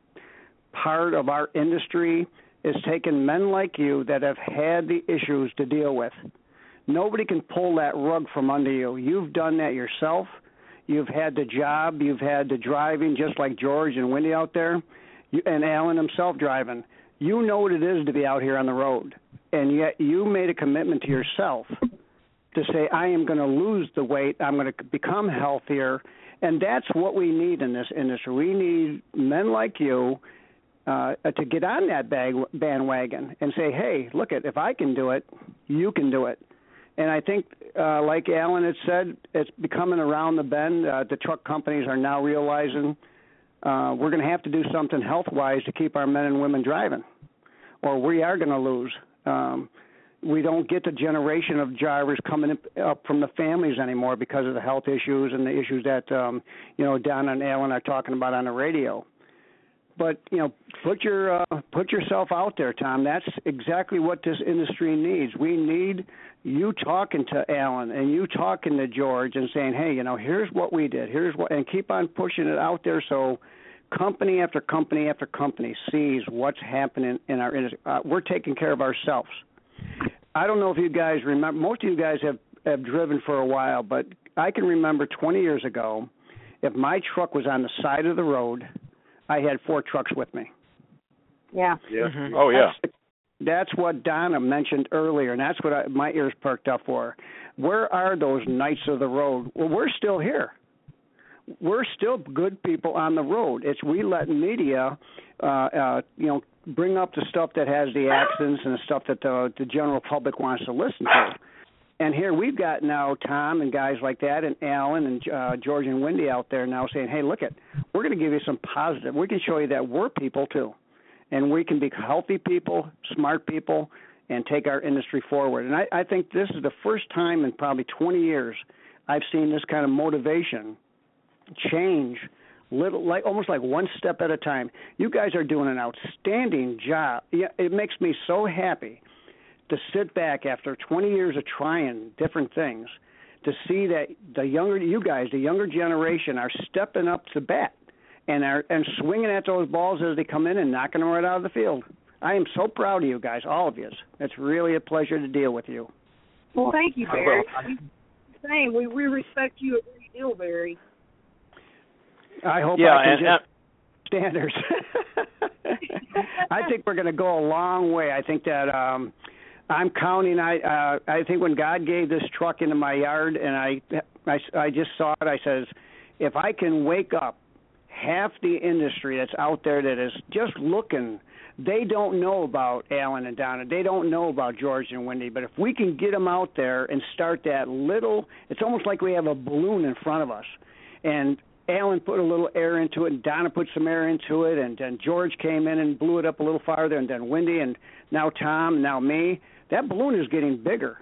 part of our industry is taking men like you that have had the issues to deal with. Nobody can pull that rug from under you. You've done that yourself. You've had the job. You've had the driving, just like George and Wendy out there. you, and Alan himself driving, you know what it is to be out here on the road, and yet you made a commitment to yourself to say, I am going to lose the weight, I'm going to become healthier, and that's what we need in this industry. We need men like you uh, to get on that bag, bandwagon and say, hey, look at if I can do it, you can do it. And I think, uh, like Alan had said, it's becoming around the bend. Uh, the truck companies are now realizing uh, we're going to have to do something health wise to keep our men and women driving, or we are going to lose. Um, we don't get the generation of drivers coming up from the families anymore because of the health issues and the issues that um, you know Don and Alan are talking about on the radio. But you know, put your uh, put yourself out there, Tom. That's exactly what this industry needs. We need you talking to Alan and you talking to George and saying, "Hey, you know, here's what we did. Here's what," and keep on pushing it out there so company after company after company sees what's happening in our industry. Uh, we're taking care of ourselves. I don't know if you guys remember. Most of you guys have have driven for a while, but I can remember 20 years ago, if my truck was on the side of the road, I had four trucks with me. Yeah. Yeah. Mm-hmm. Oh yeah. That's, that's what Donna mentioned earlier, and that's what I, my ears perked up for. Where are those knights of the road? Well, we're still here. We're still good people on the road. It's we let media, uh, uh, you know, bring up the stuff that has the accidents and the stuff that the, the general public wants to listen to. And here we've got now Tom and guys like that, and Alan and uh, George and Wendy out there now saying, "Hey, look at, we're going to give you some positive. We can show you that we're people too, and we can be healthy people, smart people, and take our industry forward." And I, I think this is the first time in probably 20 years I've seen this kind of motivation change little like almost like one step at a time. You guys are doing an outstanding job. Yeah, it makes me so happy to sit back after 20 years of trying different things to see that the younger you guys, the younger generation, are stepping up to bat and are and swinging at those balls as they come in and knocking them right out of the field. I am so proud of you guys, all of you. It's really a pleasure to deal with you. Well, thank you, Barry. Same. We we respect you a great deal, Barry. I hope yeah, I can and, just standards. I think we're going to go a long way. I think that um I'm counting. I uh, I think when God gave this truck into my yard, and I, I I just saw it. I says, if I can wake up half the industry that's out there that is just looking, they don't know about Alan and Donna. They don't know about George and Wendy. But if we can get them out there and start that little, it's almost like we have a balloon in front of us, and Alan put a little air into it, and Donna put some air into it, and then George came in and blew it up a little farther, and then Wendy, and now Tom, and now me. That balloon is getting bigger.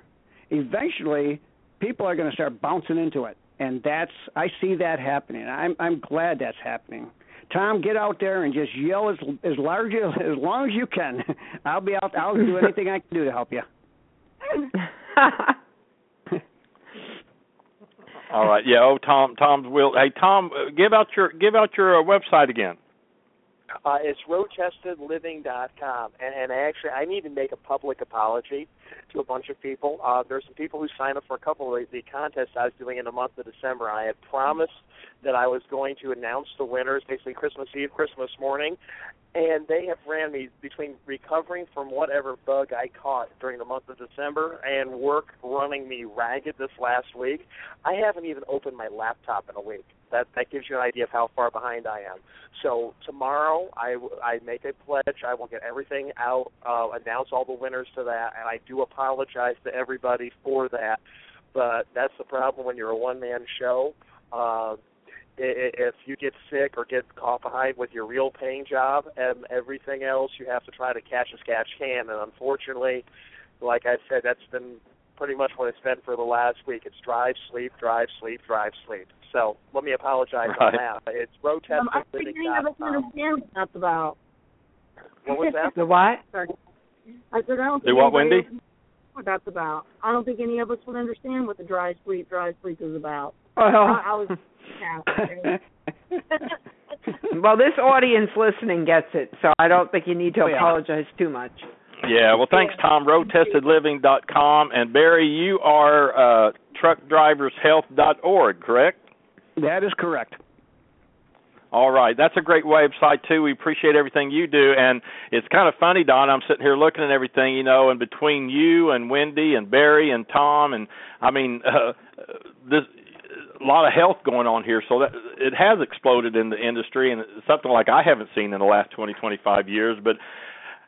Eventually, people are going to start bouncing into it, and that's I see that happening. I'm I'm glad that's happening. Tom, get out there and just yell as as large as as long as you can. I'll be out. I'll do anything I can do to help you. All right. Yeah. Oh, Tom. Tom's will. Hey, Tom, uh, give out your give out your uh, website again. Uh, it's roadtestedliving.com, and, and actually, I need to make a public apology to a bunch of people. Uh, there's some people who signed up for a couple of the contests I was doing in the month of December. I had promised that I was going to announce the winners, basically Christmas Eve, Christmas morning, and they have ran me between recovering from whatever bug I caught during the month of December and work running me ragged this last week. I haven't even opened my laptop in a week. That that gives you an idea of how far behind I am. So tomorrow I I make a pledge. I will get everything out, uh, announce all the winners to that, and I do apologize to everybody for that. But that's the problem when you're a one man show. Uh, if you get sick or get caught behind with your real paying job and everything else, you have to try to catch as catch can. And unfortunately, like I said, that's been pretty much what it's been for the last week. It's drive, sleep, drive, sleep, drive, sleep. So let me apologize right. on that. It's road tested. Um, I think any of us understand what that's about. What was that? the what? Sorry. I said I don't. Say what, Wendy? What that's about? I don't think any of us would understand what the dry sleep, dry sleep is about. Well, I, I was. well, this audience listening gets it, so I don't think you need to Oh, apologize too much. Yeah. Well, thanks, Tom. RoadTestedLiving.com and Barry, you are uh, TruckDriversHealth.org, correct? That is correct. All right, that's a great website too. We appreciate everything you do, and it's kind of funny, Don. I'm sitting here looking at everything, you know, and between you and Wendy and Barry and Tom, and I mean, uh, this a lot of health going on here. So that it has exploded in the industry, and something like I haven't seen in the last 20, 25 years. But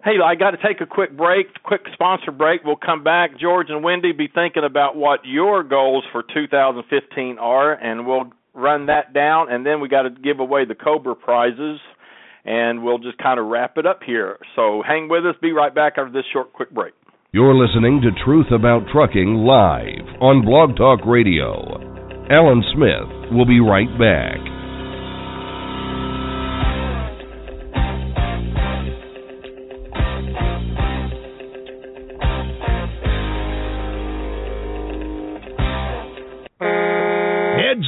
hey, I got to take a quick break, quick sponsor break. We'll come back. George and Wendy be thinking about what your goals for 2015 are, and we'll run that down, and then we got to give away the Cobra prizes, and we'll just kind of wrap it up here. So hang with us. Be right back after this short, quick break. You're listening to Truth About Trucking live on Blog Talk Radio. Alan Smith will be right back.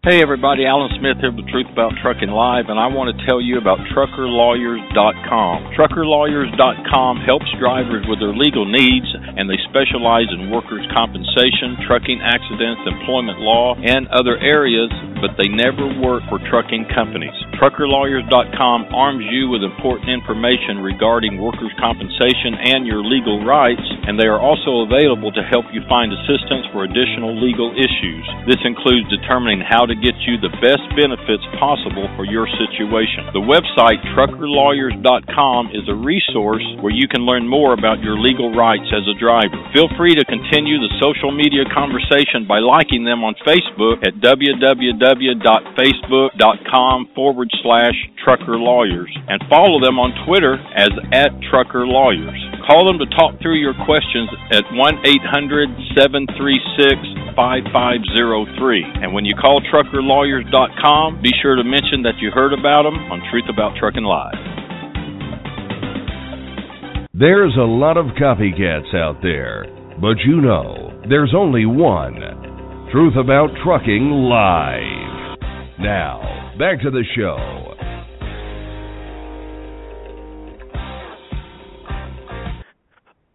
Hey everybody, Alan Smith here with Truth About Trucking Live, and I want to tell you about TruckerLawyers.com. TruckerLawyers.com helps drivers with their legal needs, and they specialize in workers' compensation, trucking accidents, employment law, and other areas, but they never work for trucking companies. TruckerLawyers.com arms you with important information regarding workers' compensation and your legal rights, and they are also available to help you find assistance for additional legal issues. This includes determining how to get you the best benefits possible for your situation. The website truckerlawyers.com is a resource where you can learn more about your legal rights as a driver. Feel free to continue the social media conversation by liking them on Facebook at www.facebook.com forward slash trucker lawyers and follow them on Twitter as at trucker lawyers. Call them to talk through your questions at 1 800 736 5503. And when you call truckerlawyers.com, be sure to mention that you heard about them on Truth About Trucking Live. There's a lot of copycats out there, but you know, there's only one. Truth About Trucking Live. Now, back to the show.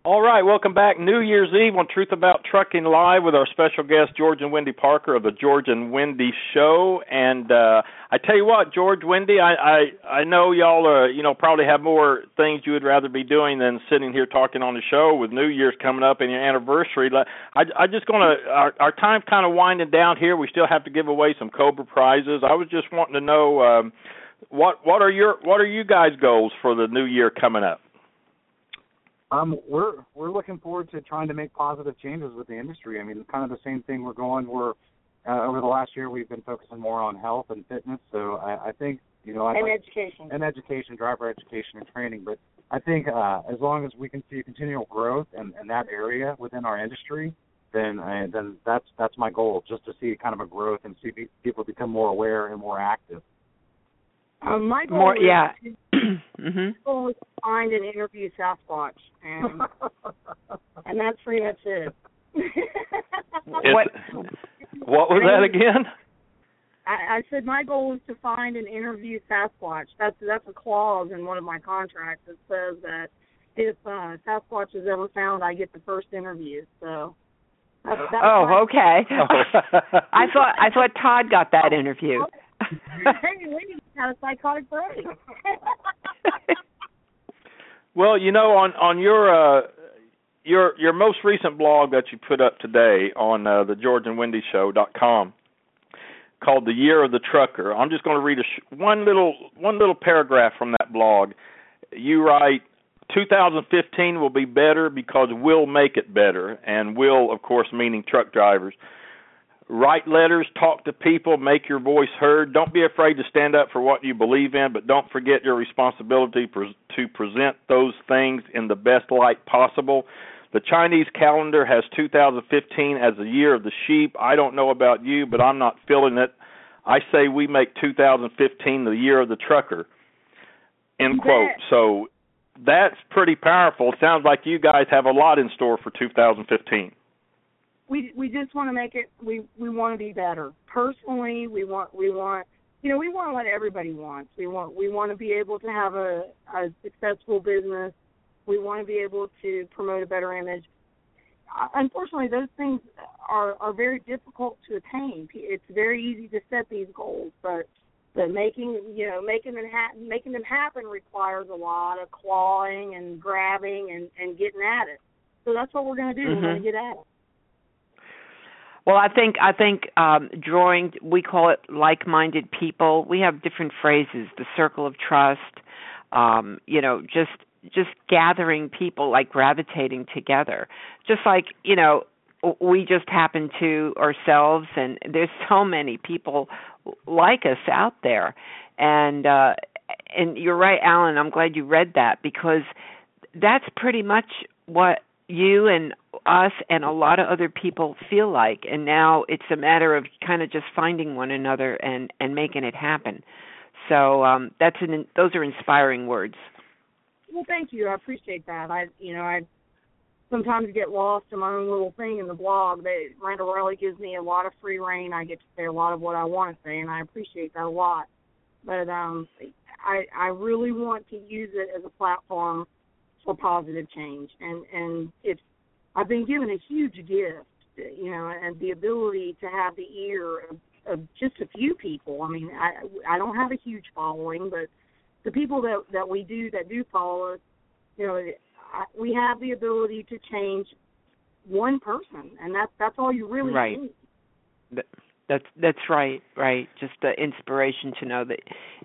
All right, welcome back. New Year's Eve on Truth About Trucking Live with our special guest George and Wendy Parker of the George and Wendy Show. And uh I tell you what, George, Wendy, I I, I know y'all uh you know probably have more things you would rather be doing than sitting here talking on the show with New Year's coming up and your anniversary. I I just gonna our our time's kind of winding down here. We still have to give away some Cobra prizes. I was just wanting to know um what what are your what are you guys goals for the new year coming up? Um, we're we're looking forward to trying to make positive changes with the industry. I mean, it's kind of the same thing we're going. We're uh, over the last year we've been focusing more on health and fitness. So I, I think you know I'd and like, education. and education, driver education and training. But I think uh, as long as we can see continual growth in, in that area within our industry, then uh, then that's that's my goal. Just to see kind of a growth and see people become more aware and more active. Um, my goal More, is yeah. to mhm. goal is to find and interview Sasquatch, and and that's pretty much it. What what was that again? I, I said my goal is to find and interview Sasquatch. That's that's a clause in one of my contracts that says that if uh, Sasquatch is ever found, I get the first interview. So. That's, that's Oh, okay. I thought I thought Todd got that interview. hey, we had a psychotic break. Well, you know, on on your uh your your most recent blog that you put up today on uh, the George and Wendy Show dot com called "The Year of the Trucker." I'm just going to read a sh- one little one little paragraph from that blog. You write, "2015 will be better because we'll make it better," and we'll, of course, meaning truck drivers. Write letters, talk to people, make your voice heard. Don't be afraid to stand up for what you believe in, but don't forget your responsibility to present those things in the best light possible. The Chinese calendar has 2015 as the year of the sheep. I don't know about you, but I'm not feeling it. I say we make 2015 the year of the trucker. End quote. So that's pretty powerful. It sounds like you guys have a lot in store for 2015. We we just want to make it. We we want to be better. Personally, we want we want you know we want what everybody wants. We want we want to be able to have a a successful business. We want to be able to promote a better image. Uh, unfortunately, those things are are very difficult to attain. It's very easy to set these goals, but but making you know making them ha- making them happen requires a lot of clawing and grabbing and and getting at it. So that's what we're going to do. Mm-hmm. We're going to get at it. Well, I think I think um, drawing we call it like-minded people. We have different phrases: the circle of trust. Um, you know, just just gathering people like gravitating together. Just like you know, we just happen to ourselves, and there's so many people like us out there. And uh, and you're right, Alan. I'm glad you read that because that's pretty much what you and us and a lot of other people feel like and now it's a matter of kind of just finding one another and and making it happen. So um that's an those are inspiring words. Well thank you. I appreciate that. I you know i sometimes get lost in my own little thing in the blog. That Randall-Reilly gives me a lot of free reign. I get to say a lot of what i want to say and i appreciate that a lot. But um i i really want to use it as a platform for positive change. And and it's I've been given a huge gift, you know, and the ability to have the ear of, of just a few people. I mean, I I don't have a huge following, but the people that that we do that do follow us, you know, I, we have the ability to change one person, and that's that's all you really right. need. That's that's right, right. Just the inspiration to know that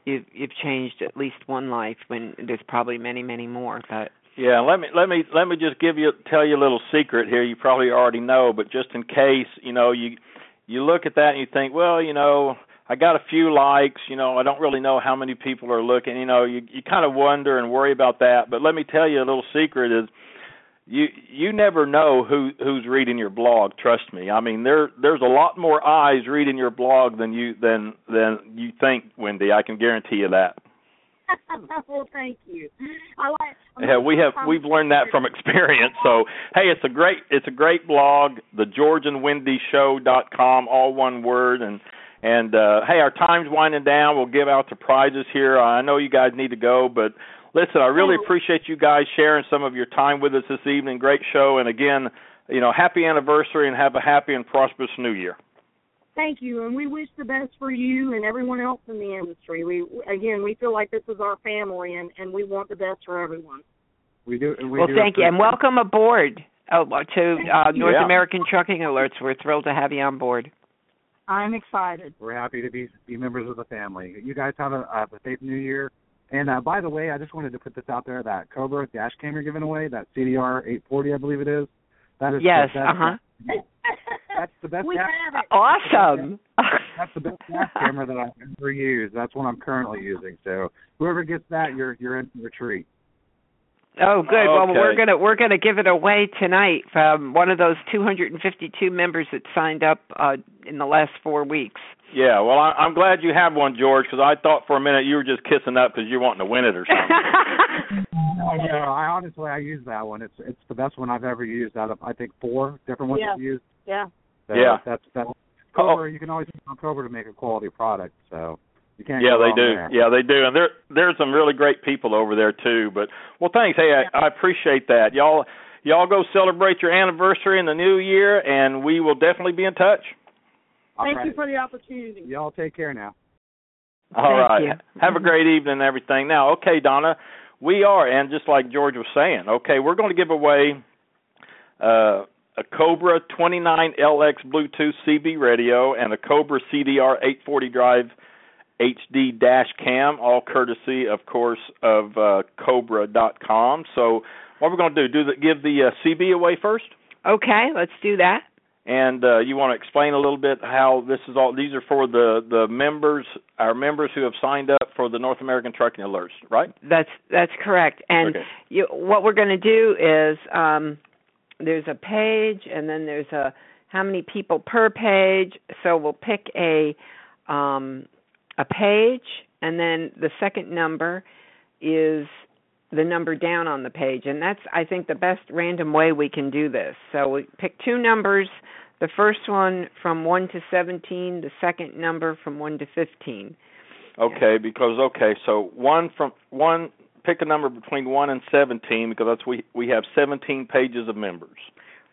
you've you've changed at least one life when there's probably many, many more. But yeah, let me let me let me just give you tell you a little secret here. You probably already know, but just in case, you know, you you look at that and you think, well, you know, I got a few likes, you know, I don't really know how many people are looking, you know, you you kind of wonder and worry about that. But let me tell you a little secret is you you never know who who's reading your blog, trust me. I mean, there there's a lot more eyes reading your blog than you than than you think, Wendy. I can guarantee you that. well, thank you. I like. I'm yeah, we have we've learned that from experience. So, hey, it's a great it's a great blog, the georgeandwendyshow.com, all one word and and uh hey, our time's winding down. We'll give out the prizes here. I know you guys need to go, but listen, I really appreciate you guys sharing some of your time with us this evening. Great show and again, you know, happy anniversary and have a happy and prosperous new year. Thank you, and we wish the best for you and everyone else in the industry. We again, we feel like this is our family, and and we want the best for everyone. We do. We well, do thank you, and welcome aboard oh, to uh, North Yeah. American Trucking Alerts. We're thrilled to have you on board. I'm excited. We're happy to be be members of the family. You guys have a, a safe New Year. And uh, by the way, I just wanted to put this out there: that Cobra dash cam you're giving away, that CDR 840, I believe it is. That is Yes, uh-huh. That's the best. We dash- have it. Awesome. That's the best dash camera that I've ever used. That's what I'm currently using. So whoever gets that, you're you're in for a treat. Oh, good. Well, we're gonna we're gonna give it away tonight from one of those 252 members that signed up uh, in the last four weeks. Yeah, well, I, I'm glad you have one, George, because I thought for a minute you were just kissing up because you're wanting to win it or something. Oh no, I honestly I use that one. It's it's the best one I've ever used out of I think four different ones Yeah. I've used. Yeah. So Yeah. That's that's Oh. Cobra. You can always use on Cobra to make a quality product. So you can't. yeah, they do. there. Yeah, they do, and there there's some really great people over there too. But well, thanks. Hey, I, I appreciate that. Y'all y'all go celebrate your anniversary in the new year, and we will definitely be in touch. All Thank right. you for the opportunity. Y'all take care now. All Thank right. you. Have a great evening and everything. Now, okay, Donna, we are, and just like George was saying, okay, we're going to give away uh, a Cobra 29LX Bluetooth CB radio and a Cobra CDR 840 Drive HD dash cam, all courtesy, of course, of uh, Cobra.com. So, what we're going to do, do the, give the uh, CB away first? Okay, let's do that. And uh, you want to explain a little bit how this is all? These are for the the members, our members who have signed up for the North American Trucking Alerts, right? That's that's correct. And Okay. you, what we're going to do is um, there's a page, and then there's a how many people per page. So we'll pick a um, a page, and then the second number, is the number down on the page, and that's I think the best random way we can do this. So we pick two numbers. The first one from one to seventeen. The second number from one to fifteen. Okay, because okay, so one from one pick a number between one and seventeen because that's we we have seventeen pages of members.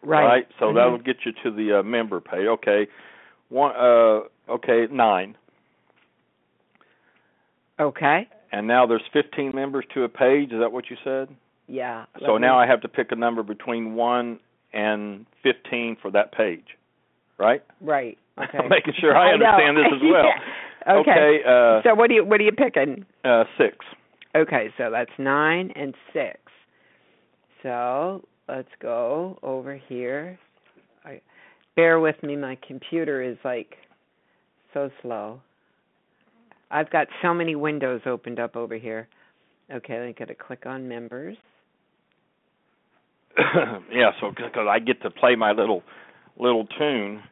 Right. right? So Mhm. that'll get you to the uh, member page. Okay. One uh okay, nine. Okay. And now there's 15 members to a page. Is that what you said? Yeah. So me- now I have to pick a number between 1 and 15 for that page. Right? Right. Okay. I'm making sure I understand this as well. Yeah. Okay. Okay, uh so what do you what are you picking? uh 6. Okay, so that's nine and six. So let's go over here. I, bear with me, my computer is like so slow. I've got so many windows opened up over here. Okay, I got to click on members. yeah, so cuz I get to play my little little tune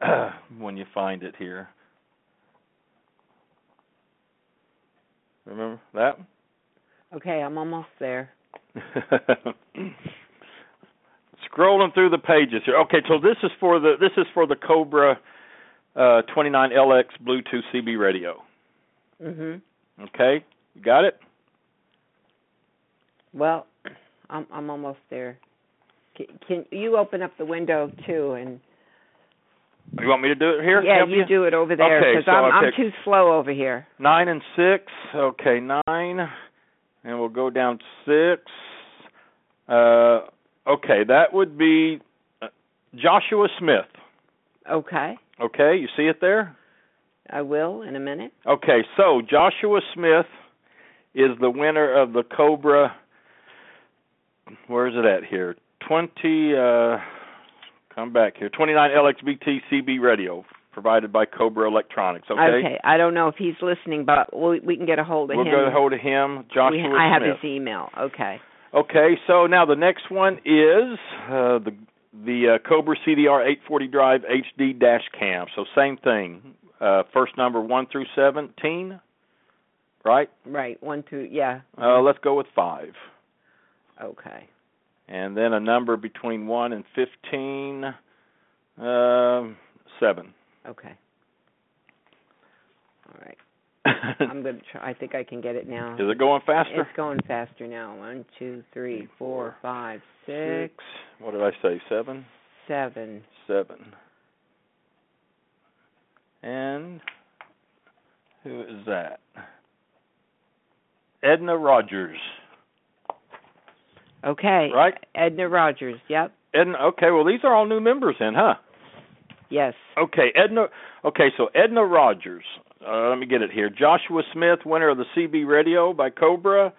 when you find it here. Remember that? Okay, I'm almost there. Scrolling through the pages here. Okay, so this is for the this is for the Cobra uh 29LX Bluetooth CB radio. Mhm. Okay? You got it? Well, I'm I'm almost there. Can, can you open up the window too and You want me to do it here? Yeah, Help you do it over there Okay, because so I'm I'm too slow over here. Nine and six. Okay, nine, and we'll go down six. Uh, okay, that would be uh, Joshua Smith. Okay, Okay, you see it there? I will in a minute. Okay, so Joshua Smith is the winner of the Cobra. Where is it at here? Twenty. Uh, come back here. Twenty nine LXBT CB radio provided by Cobra Electronics. Okay. Okay. I don't know if he's listening, but we we can get a hold of We'll him. get a hold of him, Joshua We- I have his email. Okay. Okay, so now the next one is uh, the the uh, Cobra CDR 840 Drive HD dash cam. So same thing. Uh, first number one through seventeen, right? Right. One, two. Yeah. Uh, let's go with five, Okay. and then a number between one and fifteen. Um, seven. Okay. All right. I'm gonna try. I think I can get it now. Is it going faster? It's going faster now. One, two, three, four, five, six, What did I say? Seven. seven. Seven. And who is that? Edna Rogers. Okay. Right? Edna Rogers. Yep. Edna. Okay. Well, these are all new members, then, huh? Yes. Okay, Edna. Okay, so Edna Rogers. Uh, let me get it here. Joshua Smith, winner of the CB Radio by Cobra.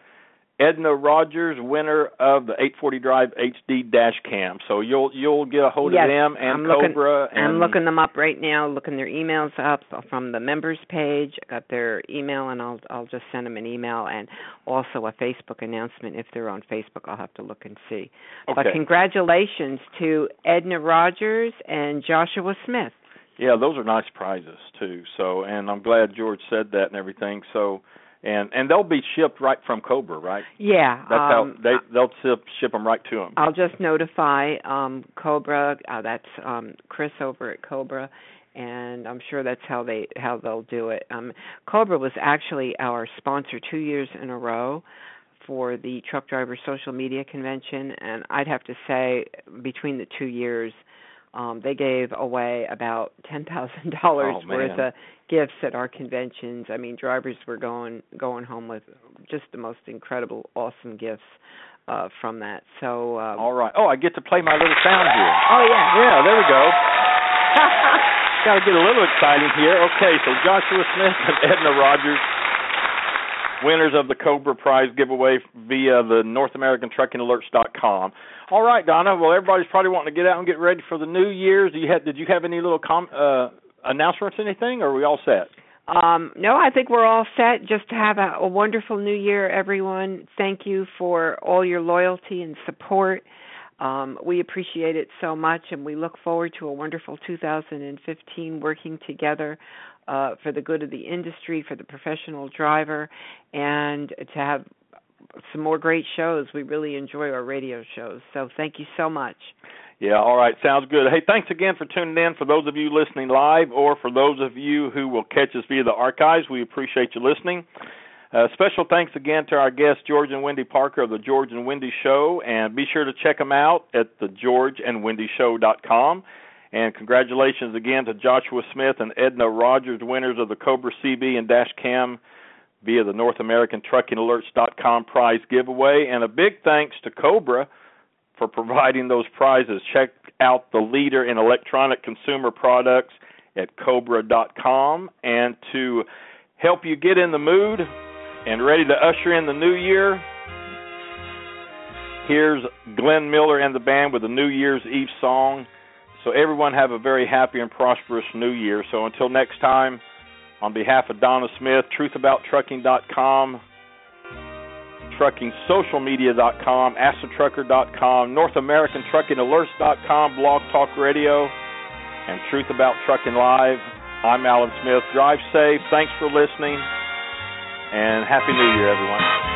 Edna Rogers, winner of the 840 Drive HD dash cam. So you'll you'll get a hold yes. of them and I'm looking, Cobra. and I'm looking them up right now. Looking their emails up from the members page. I got their email, and I'll I'll just send them an email and also a Facebook announcement if they're on Facebook. I'll have to look and see. Okay. But congratulations to Edna Rogers and Joshua Smith. Yeah, those are nice prizes too. So, and I'm glad George said that and everything. So, and and they'll be shipped right from Cobra, right? Yeah. That's um, how they they'll ship ship them right to them. I'll just notify um Cobra. Uh, that's um Chris over at Cobra, and I'm sure that's how they how they'll do it. Um, Cobra was actually our sponsor two years in a row for the Truck Driver Social Media Convention, and I'd have to say between the two years. Um, they gave away about ten thousand dollars Oh, man. worth of gifts at our conventions. I mean, drivers were going going home with just the most incredible, awesome gifts uh, from that. So um, All right. Oh, I get to play my little sound here. Oh yeah. Yeah, there we go. Got to get a little exciting here. Okay, so Joshua Smith and Edna Rogers, winners of the Cobra Prize giveaway via the North American Trucking Alerts.com. All right, Donna. Well, everybody's probably wanting to get out and get ready for the New Year's. Do you have? Did you have any little com- uh, announcements, anything, or are we all set? Um, no, I think we're all set. Just to have a, a wonderful new year, everyone. Thank you for all your loyalty and support. Um, we appreciate it so much, and we look forward to a wonderful 2015 working together uh, for the good of the industry, for the professional driver, and to have some more great shows. We really enjoy our radio shows. So thank you so much. Yeah, all right, sounds good. Hey, thanks again for tuning in. For those of you listening live, or for those of you who will catch us via the archives, we appreciate you listening. Uh, special thanks again to our guests George and Wendy Parker of the George and Wendy Show, and be sure to check them out at the georgeandwendyshow.com. And congratulations again to Joshua Smith and Edna Rogers, winners of the Cobra CB and Dash Cam via the North American Trucking prize giveaway. And a big thanks to Cobra for providing those prizes. Check out the leader in electronic consumer products at Cobra.com. And to help you get in the mood and ready to usher in the new year, here's Glenn Miller and the band with a New Year's Eve song. So everyone have a very happy and prosperous new year. So until next time, on behalf of Donna Smith, truthabouttrucking.com, truckingsocialmedia.com, AskTheTrucker.com, NorthAmericanTruckingAlerts.com, Blog Talk Radio, and Truth About Trucking Live. I'm Alan Smith. Drive safe. Thanks for listening, and Happy New Year, everyone.